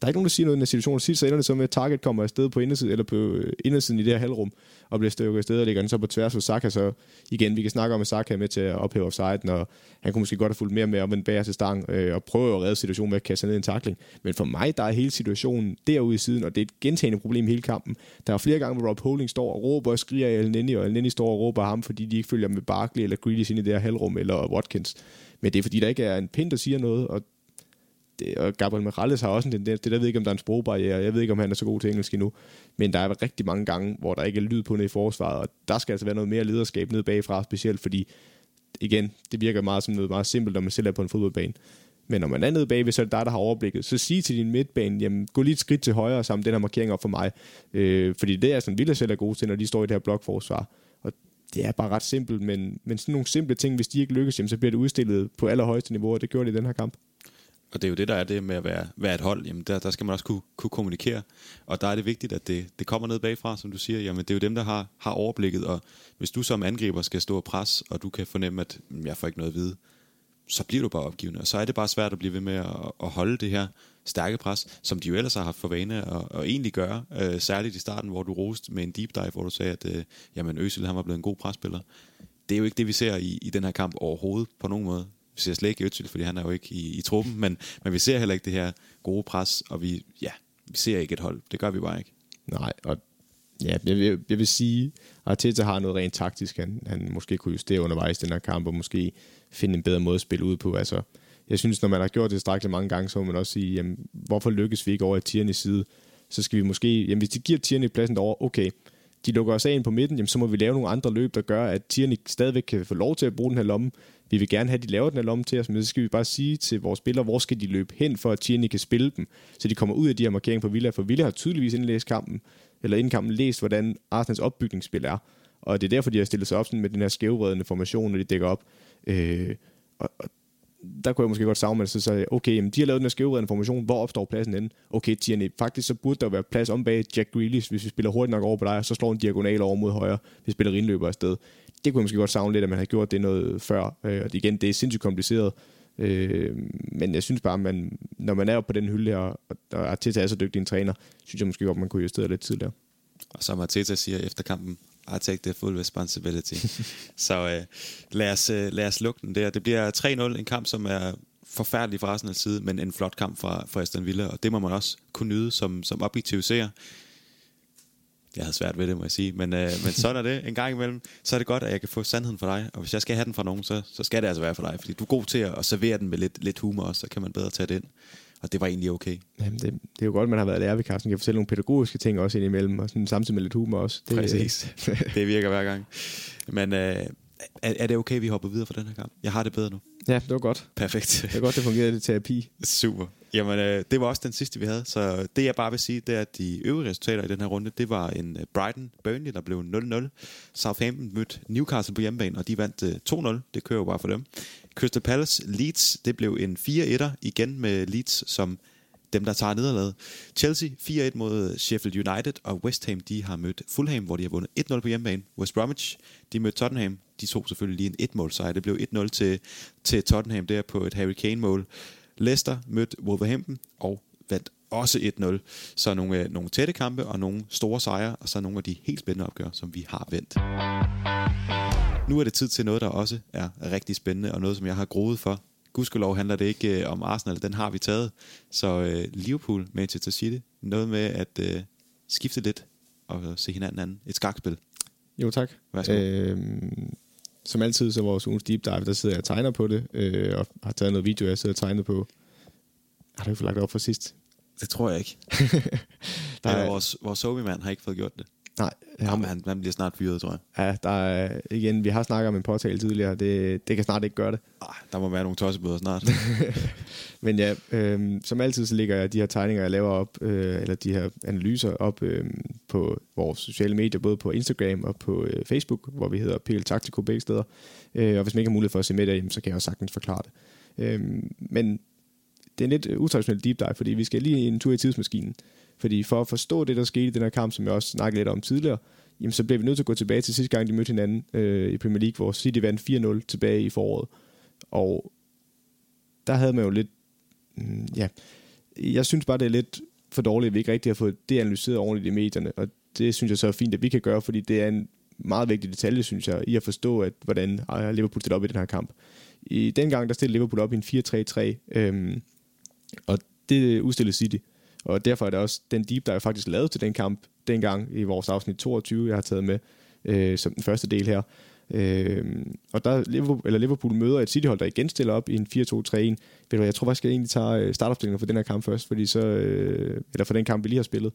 Der er ikke nogen, der siger noget i den situation. Sidst så ender det så med, at Target kommer afsted på indersiden, eller på øh, indersiden i det her halvrum, og bliver stykket afsted, og ligger den så på tværs for Saka. Så igen, vi kan snakke om, at Saka er med til at ophæve offside, og han kunne måske godt have fulgt mere med om en bager til stang, øh, og prøve at redde situationen med at kaste ned en takling. Men for mig, der er hele situationen derude i siden, og det er et gentagende problem i hele kampen. Der er flere gange, hvor Rob Holding står og råber og skriger af El Nini, og El Nini står og råber ham, fordi de ikke følger med Barkley eller Grealish ind i det her halvrum, eller Watkins. Men det er fordi, der ikke er en pind, der siger noget, og det, og Gabriel Morales har også en tendens, det der ved ikke, om der er en sprogbarriere, jeg ved ikke, om han er så god til engelsk endnu, men der er rigtig mange gange, hvor der ikke er lyd på nede i forsvaret, og der skal altså være noget mere lederskab nede bagfra, specielt fordi, igen, det virker meget som noget meget simpelt, når man selv er på en fodboldbane. Men når man er nede bagved, så er det dig, der har overblikket. Så sig til din midtbane, jamen, gå lige et skridt til højre og sammen den her markering op for mig. Øh, fordi det er altså sådan, Villa selv er gode til, når de står i det her blokforsvar. Og det er bare ret simpelt, men, men sådan nogle simple ting, hvis de ikke lykkes, jamen, så bliver det udstillet på allerhøjeste niveau, og det gjorde de i den her kamp. Og det er jo det, der er det med at være, være et hold. Jamen der, der skal man også kunne, kunne kommunikere. Og der er det vigtigt, at det, det kommer ned bagfra, som du siger. Jamen det er jo dem, der har, har overblikket. Og hvis du som angriber skal stå og pres, og du kan fornemme, at jeg får ikke noget at vide, så bliver du bare opgivende. Og så er det bare svært at blive ved med at, at holde det her stærke pres, som de jo ellers har haft for vane at, at egentlig gøre. Øh, særligt i starten, hvor du roste med en deep dive, hvor du sagde, at øh, jamen, Øsel han var blevet en god presspiller. Det er jo ikke det, vi ser i, i den her kamp overhovedet på nogen måde. Vi ser slet ikke Øtil, fordi han er jo ikke i, i truppen, men, men vi ser heller ikke det her gode pres, og vi, ja, vi ser ikke et hold. Det gør vi bare ikke. Nej, og ja, jeg, jeg, jeg vil sige, at Arteta har noget rent taktisk, han, han måske kunne justere undervejs den her kamp, og måske finde en bedre måde at spille ud på. Altså, jeg synes, når man har gjort det strækkeligt mange gange, så må man også sige, jamen, hvorfor lykkes vi ikke over i Tierney's side? Så skal vi måske, jamen hvis de giver Tierney pladsen derovre, okay, de lukker os af ind på midten, jamen så må vi lave nogle andre løb, der gør, at Tierney stadigvæk kan få lov til at bruge den her lomme. Vi vil gerne have, at de laver den her lomme til os, men så skal vi bare sige til vores spillere, hvor skal de løbe hen, for at Tierney kan spille dem, så de kommer ud af de her markeringer på Villa, for Villa har tydeligvis indlæst kampen, eller inden kampen læst, hvordan Arsenals opbygningsspil er. Og det er derfor, de har stillet sig op sådan med den her skævredende formation, når de dækker op. Øh, og, og der kunne jeg måske godt savne, at så sagde okay, jamen, de har lavet den her skævredende formation, hvor opstår pladsen henne? Okay, Tierney, faktisk så burde der være plads om bag Jack Grealish, hvis vi spiller hurtigt nok over på dig, og så slår en diagonal over mod højre, hvis spiller indløber afsted. Det kunne jeg måske godt savne lidt, at man har gjort det noget før. Øh, og igen, det er sindssygt kompliceret. Øh, men jeg synes bare, man, når man er på den hylde og, og Arteta er så dygtig en træner, synes jeg måske godt, man kunne justere lidt tidligere. Og som Arteta siger efter kampen, i take the full responsibility. så øh, lad, os, øh, lad os lukke den der. Det bliver 3-0, en kamp, som er forfærdelig fra Arsenals side, men en flot kamp fra, fra Aston Villa, og det må man også kunne nyde som, som objektiv seer. Jeg havde svært ved det, må jeg sige, men, øh, men sådan er det. En gang imellem, så er det godt, at jeg kan få sandheden for dig, og hvis jeg skal have den fra nogen, så, så skal det altså være for dig, fordi du er god til at, at servere den med lidt, lidt humor også, så kan man bedre tage det ind og det var egentlig okay. Jamen, det, det er jo godt, man har været lærer ved Carsten. kan fortælle nogle pædagogiske ting også indimellem, og sådan, samtidig med lidt humor også. Det, Præcis. det virker hver gang. Men øh, er, er det okay, vi hopper videre fra den her kamp? Jeg har det bedre nu. Ja, det var godt. Perfekt. Det var godt, det fungerede i terapi. Super. Jamen, øh, det var også den sidste, vi havde. Så det, jeg bare vil sige, det er, at de øvrige resultater i den her runde, det var en øh, Brighton Burnley, der blev 0-0. Southampton mødte Newcastle på hjemmebane, og de vandt øh, 2-0. Det kører jo bare for dem. Crystal Palace Leeds, det blev en 4-1'er igen med Leeds som dem, der tager nederlaget. Chelsea 4-1 mod Sheffield United, og West Ham de har mødt Fulham, hvor de har vundet 1-0 på hjemmebane. West Bromwich, de mødte Tottenham. De tog selvfølgelig lige en 1-mål sejr. Det blev 1-0 til, til Tottenham der på et Harry Kane-mål. Leicester mødte Wolverhampton og vandt også 1-0. Så nogle, nogle tætte kampe og nogle store sejre, og så nogle af de helt spændende opgør, som vi har vendt. Nu er det tid til noget, der også er rigtig spændende, og noget, som jeg har groet for gudskelov handler det ikke øh, om Arsenal, den har vi taget. Så øh, Liverpool, Manchester City, noget med at øh, skifte lidt og se hinanden anden. Et skakspil. Jo, tak. Øhm, som altid, så vores ugens deep dive, der sidder jeg og tegner på det, øh, og har taget noget video, jeg sidder og tegner på. Har du ikke fået lagt op for sidst? Det tror jeg ikke. der er... vores, vores somi har ikke fået gjort det. Nej. Jamen, han, han bliver snart fyret, tror jeg. Ja, der er, igen, vi har snakket om en påtale tidligere. Det, det kan snart ikke gøre det. Ej, der må være nogle tossebøder snart. Men ja, øh, som altid så ligger jeg de her tegninger, jeg laver op, øh, eller de her analyser op øh, på vores sociale medier, både på Instagram og på øh, Facebook, hvor vi hedder PL Taktiko begge steder. Øh, og hvis man ikke har mulighed for at se med derhjemme, så kan jeg også sagtens forklare det. Øh, men det er en lidt utraditionelt deep dive, fordi vi skal lige en tur i tidsmaskinen. Fordi for at forstå det, der skete i den her kamp, som jeg også snakkede lidt om tidligere, jamen så bliver vi nødt til at gå tilbage til sidste gang, de mødte hinanden øh, i Premier League, hvor City vandt 4-0 tilbage i foråret. Og der havde man jo lidt... Mm, ja, jeg synes bare, det er lidt for dårligt, at vi ikke rigtig har fået det analyseret ordentligt i medierne, og det synes jeg så er fint, at vi kan gøre, fordi det er en meget vigtig detalje, synes jeg, i at forstå, at hvordan Liverpool stillede op i den her kamp. I den gang, der stillede Liverpool op i en 4-3-3, øhm, og det udstillede City. Og derfor er det også den deep der jeg faktisk lavet til den kamp dengang i vores afsnit 22, jeg har taget med øh, som den første del her. Øh, og der Liverpool, eller Liverpool møder et City-hold, der igen stiller op i en 4-2-3-1. Ved du jeg tror faktisk, jeg egentlig tager øh, startopstillingen for den her kamp først, fordi så, øh, eller for den kamp, vi lige har spillet.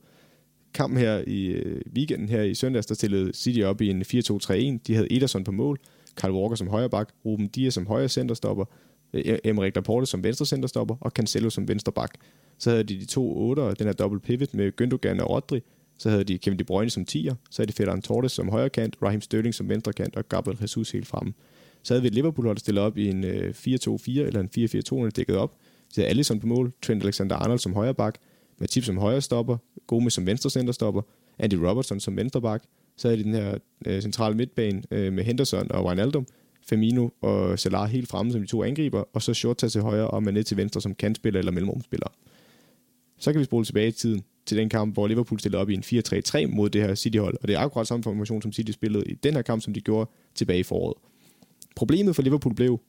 Kampen her i øh, weekenden her i søndags, der stillede City op i en 4-2-3-1. De havde Ederson på mål, Carl Walker som højre bak, Ruben Dias som højre centerstopper, Emre Emmerich Laporte som venstre centerstopper og Cancelo som venstre bak. Så havde de de to otter, den her double pivot med Gündogan og Rodri. Så havde de Kevin De Bruyne som 10'er. Så havde de Ferran Torres som højre kant, Raheem Sterling som venstre kant og Gabriel Jesus helt fremme. Så havde vi et Liverpool, der stillet op i en øh, 4-2-4 eller en 4-4-2, der dækket op. Så havde Allison på mål, Trent Alexander-Arnold som højre bak, Matip som højre stopper, Gomez som venstre centerstopper, Andy Robertson som venstre bak. Så havde de den her øh, centrale midtbane øh, med Henderson og Wijnaldum, Firmino og Salah helt fremme som de to angriber, og så Shorta til højre og Mané til venstre som kantspiller eller mellemrumspiller. Så kan vi spole tilbage i tiden til den kamp, hvor Liverpool stillede op i en 4-3-3 mod det her City-hold, og det er akkurat samme formation, som City spillede i den her kamp, som de gjorde tilbage i foråret. Problemet for Liverpool blev,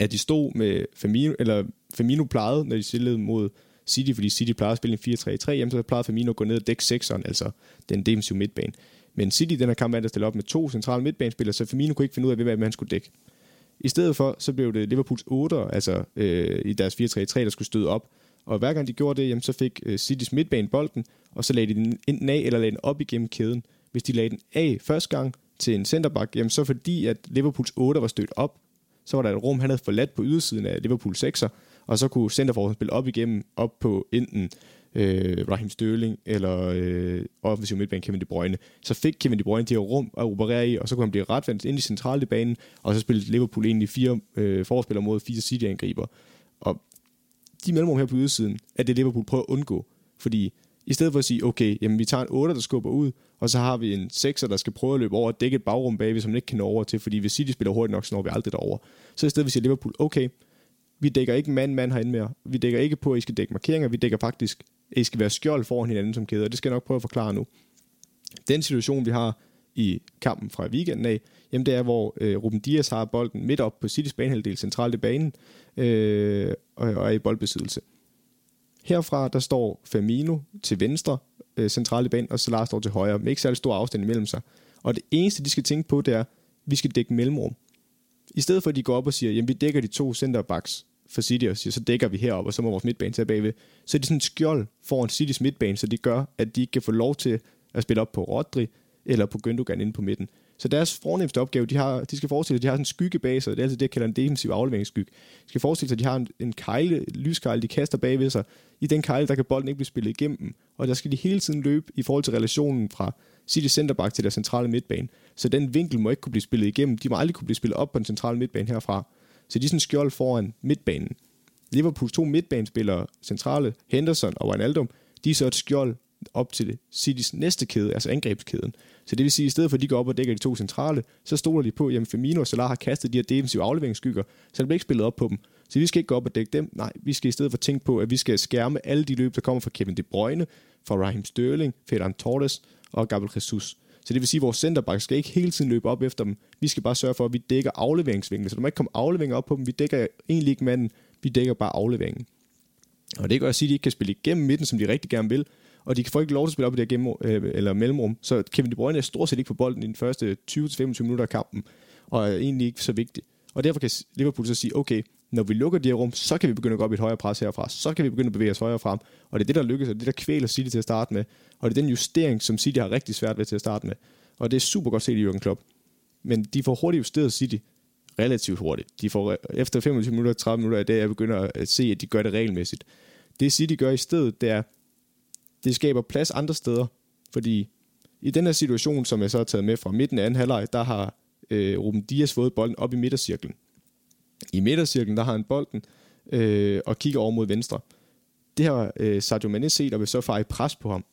at de stod med Firmino, eller Firmino plejede, når de stillede mod City, fordi City plejede at spille en 4-3-3, jamen så plejede Firmino at gå ned og dække 6'eren, altså den defensive midtbane. Men City den her kamp valgte at stille op med to centrale midtbanespillere, så Firmino kunne ikke finde ud af, hvem han skulle dække. I stedet for, så blev det Liverpools 8'er, altså øh, i deres 4-3-3, der skulle støde op. Og hver gang de gjorde det, jamen, så fik øh, Citys midtbane bolden, og så lagde de den enten af eller lagde den op igennem kæden. Hvis de lagde den af første gang til en centerback, jamen så fordi at Liverpools 8 var stødt op, så var der et rum, han havde forladt på ydersiden af Liverpools 6'er, og så kunne centerforsvaret spille op igennem, op på enten øh, Raheem Sterling eller øh, offensiv midtbane Kevin De Bruyne. Så fik Kevin De Bruyne det her rum at operere i, og så kunne han blive retvendt ind i centrale banen, og så spillede Liverpool egentlig fire øh, forspillere mod fire City-angriber. Og de mellemrum her på ydersiden, er det Liverpool prøver at undgå. Fordi i stedet for at sige, okay, jamen vi tager en 8, der skubber ud, og så har vi en 6, der skal prøve at løbe over og dække et bagrum bagved, som man ikke kan nå over til, fordi hvis City spiller hurtigt nok, så når vi aldrig derover. Så i stedet for at sige Liverpool, okay, vi dækker ikke mand-mand herinde mere. Vi dækker ikke på, at I skal dække markeringer. Vi dækker faktisk, at I skal være skjold foran hinanden som kæder. det skal jeg nok prøve at forklare nu. Den situation, vi har i kampen fra weekenden af, jamen det er, hvor øh, Ruben Dias har bolden midt op på Citys banehalvdel, centralt i banen, øh, og, og er i boldbesiddelse. Herfra, der står Firmino til venstre, øh, centralt i banen, og Salah står til højre, med ikke særlig stor afstand imellem sig. Og det eneste, de skal tænke på, det er, at vi skal dække mellemrum. I stedet for, at de går op og siger, jamen vi dækker de to centerbacks for City, og siger, så dækker vi herop, og så må vores midtbane tage bagved. Så er det sådan en skjold foran Citys midtbane, så det gør, at de ikke kan få lov til at spille op på Rodri, eller på Gündogan inde på midten. Så deres fornemmeste opgave, de, har, de skal forestille sig, at de har sådan en skygge bag sig. Det er altså det, jeg kalder en defensiv afleveringsskygge. De skal forestille sig, at de har en, en kejle, lyskejle, de kaster bagved sig. I den kejle, der kan bolden ikke blive spillet igennem. Og der skal de hele tiden løbe i forhold til relationen fra City centerback til der centrale midtbane. Så den vinkel må ikke kunne blive spillet igennem. De må aldrig kunne blive spillet op på den centrale midtbane herfra. Så de er sådan skjold foran midtbanen. Liverpools to midtbanespillere, centrale, Henderson og Wijnaldum, de er så et skjold op til Citys næste kæde, altså angrebskæden. Så det vil sige, at i stedet for at de går op og dækker de to centrale, så stoler de på, at Firmino og Salah har kastet de her defensive afleveringsskygger, så det bliver ikke spillet op på dem. Så vi skal ikke gå op og dække dem. Nej, vi skal i stedet for tænke på, at vi skal skærme alle de løb, der kommer fra Kevin De Bruyne, fra Raheem Sterling, Ferran Torres og Gabriel Jesus. Så det vil sige, at vores centerback skal ikke hele tiden løbe op efter dem. Vi skal bare sørge for, at vi dækker afleveringsvinklen. Så der må ikke komme afleveringer op på dem. Vi dækker egentlig ikke manden. Vi dækker bare afleveringen. Og det gør at sige, at de ikke kan spille igennem midten, som de rigtig gerne vil og de får ikke lov til at spille op i det her gennem, øh, eller mellemrum. Så Kevin De Bruyne er stort set ikke på bolden i den første 20-25 minutter af kampen, og er egentlig ikke så vigtig. Og derfor kan Liverpool så sige, okay, når vi lukker de her rum, så kan vi begynde at gå op i et højere pres herfra, så kan vi begynde at bevæge os højere frem, og det er det, der lykkes, og det er det, der kvæler City til at starte med, og det er den justering, som City har rigtig svært ved til at starte med, og det er super godt set i Jürgen Klopp. Men de får hurtigt justeret City, relativt hurtigt. De får øh, efter 25 minutter, 30 minutter i det, jeg begynder at se, at de gør det regelmæssigt. Det City gør i stedet, det er, det skaber plads andre steder, fordi i den her situation, som jeg så har taget med fra midten af anden halvleg, der har øh, Ruben Dias fået bolden op i midtercirklen. I midtercirklen, der har han bolden øh, og kigger over mod venstre. Det har øh, Sadio Mane set og vil så fare i pres på ham.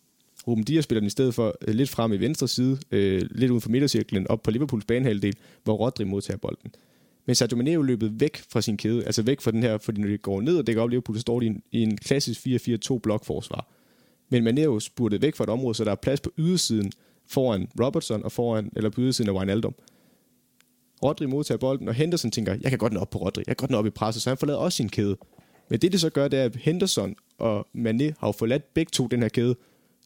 Ruben Dias spiller den i stedet for øh, lidt frem i venstre side, øh, lidt uden for midtercirklen, op på Liverpools banehalvdel, hvor Rodri modtager bolden. Men Sadio Mane er jo løbet væk fra sin kæde, altså væk fra den her, fordi når de går ned og dækker op Liverpool, så står de i en, i en klassisk 4-4-2 blokforsvar. Men man er jo spurtet væk fra et område, så der er plads på ydersiden foran Robertson og foran, eller på ydersiden af Wijnaldum. Rodri modtager bolden, og Henderson tænker, jeg kan godt nå op på Rodri, jeg kan godt nå op i presset, så han forlader også sin kæde. Men det, det så gør, det er, at Henderson og Mané har jo forladt begge to den her kæde.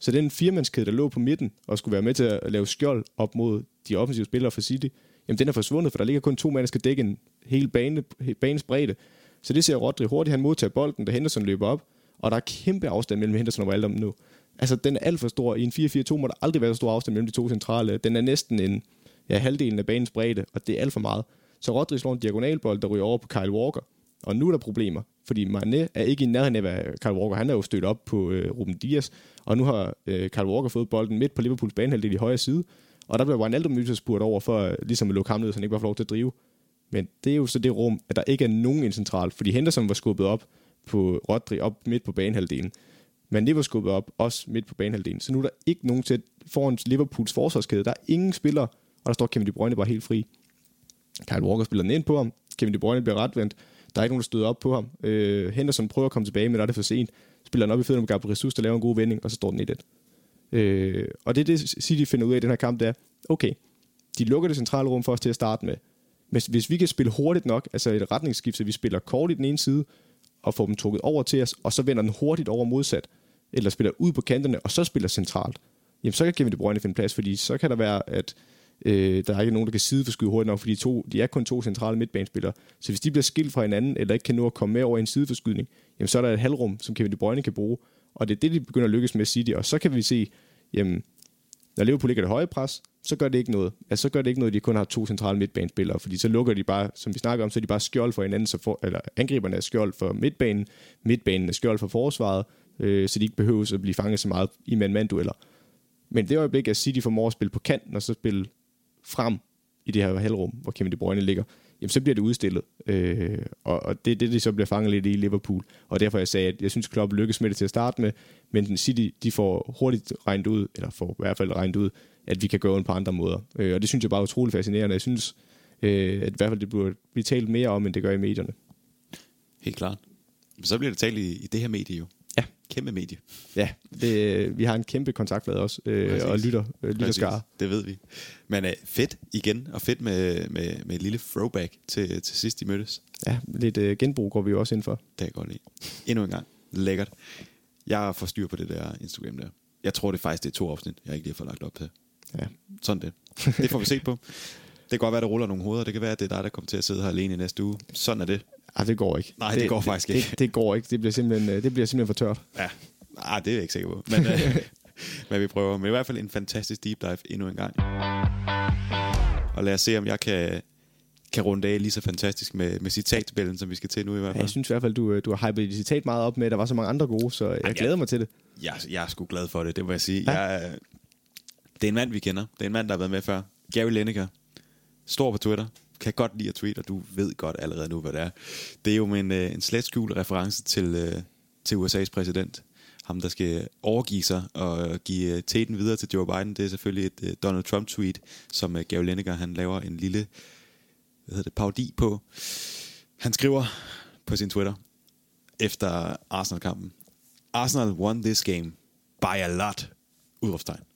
Så den firmandskæde, der lå på midten og skulle være med til at lave skjold op mod de offensive spillere for City, jamen den er forsvundet, for der ligger kun to mand, der skal dække en hel bane, banes bredde. Så det ser Rodri hurtigt, han modtager bolden, da Henderson løber op, og der er kæmpe afstand mellem Henderson og Wijnaldum nu. Altså, den er alt for stor. I en 4-4-2 må der aldrig være så stor afstand mellem de to centrale. Den er næsten en ja, halvdelen af banens bredde, og det er alt for meget. Så Rodri slår en diagonalbold, der ryger over på Kyle Walker. Og nu er der problemer, fordi Mané er ikke i nærheden af, hvad Kyle Walker, han er jo stødt op på øh, Ruben Dias, og nu har øh, Kyle Walker fået bolden midt på Liverpools banehalvdel i højre side, og der bliver Wijnaldum nødt spurgt over for øh, ligesom at lukke ham ned, så han ikke var for lov til at drive. Men det er jo så det rum, at der ikke er nogen i centralt, fordi Henderson var skubbet op, på Rodri op midt på banehalvdelen. Men det var skubbet op, også midt på banehalvdelen. Så nu er der ikke nogen til foran Liverpools forsvarskæde. Der er ingen spillere, og der står Kevin De Bruyne bare helt fri. Kyle Walker spiller den ind på ham. Kevin De Bruyne bliver retvendt. Der er ikke nogen, der støder op på ham. Øh, Henderson prøver at komme tilbage, men der er det for sent. Spiller han op i fødderne med Gabriel Jesus, der laver en god vending, og så står den 1-1. Øh, og det er det, City finder ud af i den her kamp, det er, okay, de lukker det centrale rum for os til at starte med. Men hvis vi kan spille hurtigt nok, altså et retningsskift, så vi spiller kort i den ene side, og får dem trukket over til os, og så vender den hurtigt over modsat, eller spiller ud på kanterne, og så spiller centralt, jamen så kan Kevin De Bruyne finde plads, fordi så kan der være, at øh, der er ikke nogen, der kan sideforskyde hurtigt nok, fordi to, de er kun to centrale midtbanespillere. Så hvis de bliver skilt fra hinanden, eller ikke kan nå at komme med over i en sideforskydning, jamen så er der et halvrum, som Kevin De Bruyne kan bruge, og det er det, de begynder at lykkes med City, og så kan vi se, jamen, når Liverpool ligger det høje pres, så gør det ikke noget. Altså, så gør det ikke noget, at de kun har to centrale midtbanespillere, fordi så lukker de bare, som vi snakker om, så er de bare skjold for hinanden, så for, eller angriberne er skjold for midtbanen, midtbanen er skjold for forsvaret, øh, så de ikke behøver at blive fanget så meget i mand-mand-dueller. Men det øjeblik, at City formår at spille på kanten, og så spille frem i det her halvrum, hvor Kevin De Bruyne ligger, jamen så bliver det udstillet. Øh, og, og det er det, de så bliver fanget lidt i Liverpool. Og derfor jeg sagde, at jeg synes, Klopp lykkes med det til at starte med, men City, de får hurtigt regnet ud, eller får i hvert fald regnet ud, at vi kan gøre det på andre måder. Øh, og det synes jeg bare er utrolig fascinerende. Jeg synes, øh, at i hvert fald det burde blive talt mere om, end det gør i medierne. Helt klart. Men så bliver det talt i, i det her medie jo. Ja. Kæmpe medie. Ja, det, vi har en kæmpe kontaktflade også, øh, og lytter, øh, lytter skar. Det ved vi. Men øh, fedt igen, og fedt med, med, med et lille throwback til, til sidst de mødtes. Ja, lidt øh, genbrug går vi jo også ind for. Det er godt lide. Endnu en gang. Lækkert. Jeg får styr på det der Instagram der. Jeg tror det faktisk, det er to afsnit, jeg ikke lige har fået lagt op til. Ja. Sådan det. Det får vi se på. Det kan godt være, der ruller nogle hoveder. Det kan være, at det er dig, der kommer til at sidde her alene i næste uge. Sådan er det. Ej, det går ikke. Nej, det, det går faktisk det, ikke. Det, det går ikke. Det bliver simpelthen, øh, det bliver simpelthen for tørt. Ja, ah, det er jeg ikke sikker på. Men, øh, men vi prøver. Men i hvert fald en fantastisk deep dive endnu en gang. Og lad os se, om jeg kan, kan runde af lige så fantastisk med, med citattabellen, som vi skal til nu i hvert Ja, fald. jeg synes i hvert fald, du, øh, du har hypet dit citat meget op med, der var så mange andre gode, så jeg ja. glæder mig til det. Jeg, jeg er sgu glad for det, det må jeg sige. Ja. Jeg, det er en mand, vi kender. Det er en mand, der har været med før. Gary Lineker. Stor på Twitter. Kan godt lide at tweete, og du ved godt allerede nu, hvad det er. Det er jo med en, øh, en slet skjult reference til, øh, til USA's præsident. Ham, der skal overgive sig og øh, give øh, teten videre til Joe Biden. Det er selvfølgelig et øh, Donald Trump-tweet, som øh, Gary Lineker han laver en lille hvad hedder det, parodi på. Han skriver på sin Twitter, efter Arsenal-kampen. Arsenal won this game by a lot. Udråbstegn.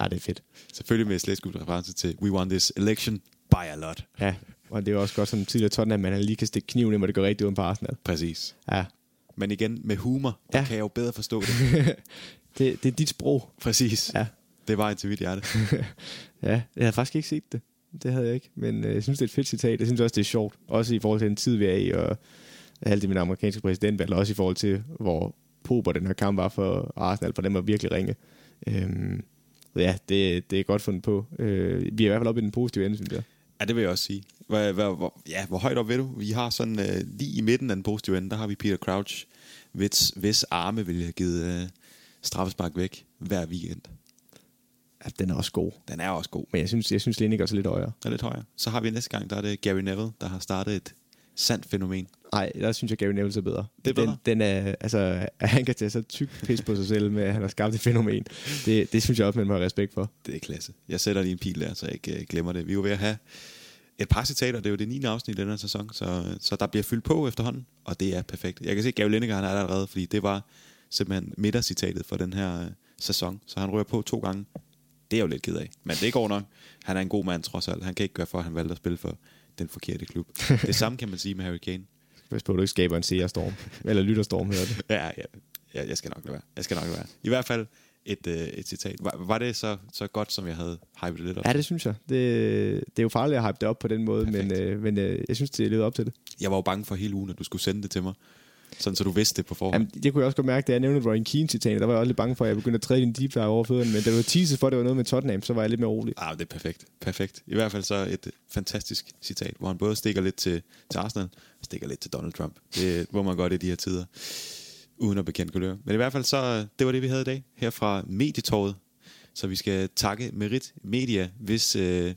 Ja, det er fedt. Selvfølgelig med slet skjult reference til We won this election by a lot. Ja, og det er jo også godt som tidligere Tottenham, at man lige kan stikke kniven i, hvor det går rigtig uden på Arsenal. Præcis. Ja, Men igen, med humor, der Ja. kan jeg jo bedre forstå det. det, det er dit sprog. Præcis. Ja. Det var til mit hjerte. ja, jeg havde faktisk ikke set det. Det havde jeg ikke, men øh, jeg synes, det er et fedt citat. Jeg synes også, det er sjovt. Også i forhold til den tid, vi er i, og alt det med den amerikanske præsidentvalg, og også i forhold til, hvor pober den her kamp var for Arsenal, for dem var virkelig ringe. Øhm, så ja, det, det er godt fundet på. Øh, vi er i hvert fald oppe i den positive ende, synes jeg. Ja, det vil jeg også sige. Hvor, hvor, hvor, ja, hvor højt op ved du? Vi har sådan øh, lige i midten af den positive ende, der har vi Peter Crouch, hvis, hvis arme vil have givet øh, straffespark væk hver weekend. Ja, den er også god. Den er også god. Men jeg synes, jeg synes Lineker er så lidt højere. Er lidt højere. Så har vi næste gang, der er det Gary Neville, der har startet et sandt fænomen. Nej, der synes jeg, Gary Neville er bedre. Det er bedre? Den, den er, altså, at han kan tage så tyk pis på sig selv med, at han har skabt et fænomen. Det, det synes jeg også, man må have respekt for. Det er klasse. Jeg sætter lige en pil der, så jeg ikke øh, glemmer det. Vi er jo ved at have et par citater. Det er jo det 9. afsnit i den her sæson, så, så der bliver fyldt på efterhånden, og det er perfekt. Jeg kan se, at Gary Lineker han er der allerede, fordi det var simpelthen midtercitatet for den her øh, sæson, så han rører på to gange. Det er jeg jo lidt ked af, men det går nok. Han er en god mand trods alt. Han kan ikke gøre for, at han valgte at spille for den forkerte klub. Det samme kan man sige med Harry Kane. Hvis på, du ikke skaber en seerstorm. Eller lytterstorm, hedder det. Ja, ja, ja, jeg skal nok lade være. Jeg skal nok lade være. I hvert fald et, øh, et citat. Var, var det så, så godt, som jeg havde hypet det lidt op? Ja, det synes jeg. Det, det er jo farligt at hype det op på den måde, men, Perfekt. øh, men øh, jeg synes, det levede op til det. Jeg var jo bange for hele ugen, at du skulle sende det til mig. Sådan, så du vidste det på forhånd. Jamen, det kunne jeg også godt mærke, da jeg nævnte Ryan Keane citatet. Der var jeg også lidt bange for, at jeg begyndte at træde din deep dive over fødderne. Men da du var teaset for, at det var noget med Tottenham, så var jeg lidt mere rolig. Ah, det er perfekt. Perfekt. I hvert fald så et fantastisk citat, hvor han både stikker lidt til, til Arsenal, og stikker lidt til Donald Trump. Det må man godt i de her tider, uden at bekendt kulør. Men i hvert fald så, det var det, vi havde i dag, her fra Medietorvet. Så vi skal takke Merit Media, hvis øh,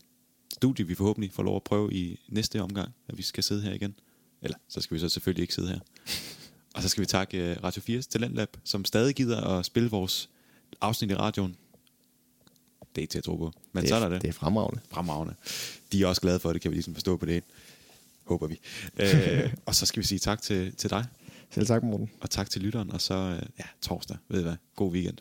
studie vi forhåbentlig får lov at prøve i næste omgang, at vi skal sidde her igen. Eller, så skal vi så selvfølgelig ikke sidde her. Og så skal vi takke uh, Radio 4's Talentlab, som stadig gider at spille vores afsnit i radioen. Det er ikke til at tro på. Men det er, sådan er det. Det er fremragende. Fremragende. De er også glade for det, kan vi ligesom forstå på det. Håber vi. øh, og så skal vi sige tak til, til dig, Selv tak, Morten. og tak til lytteren, og så øh, ja, torsdag, ved I hvad, god weekend.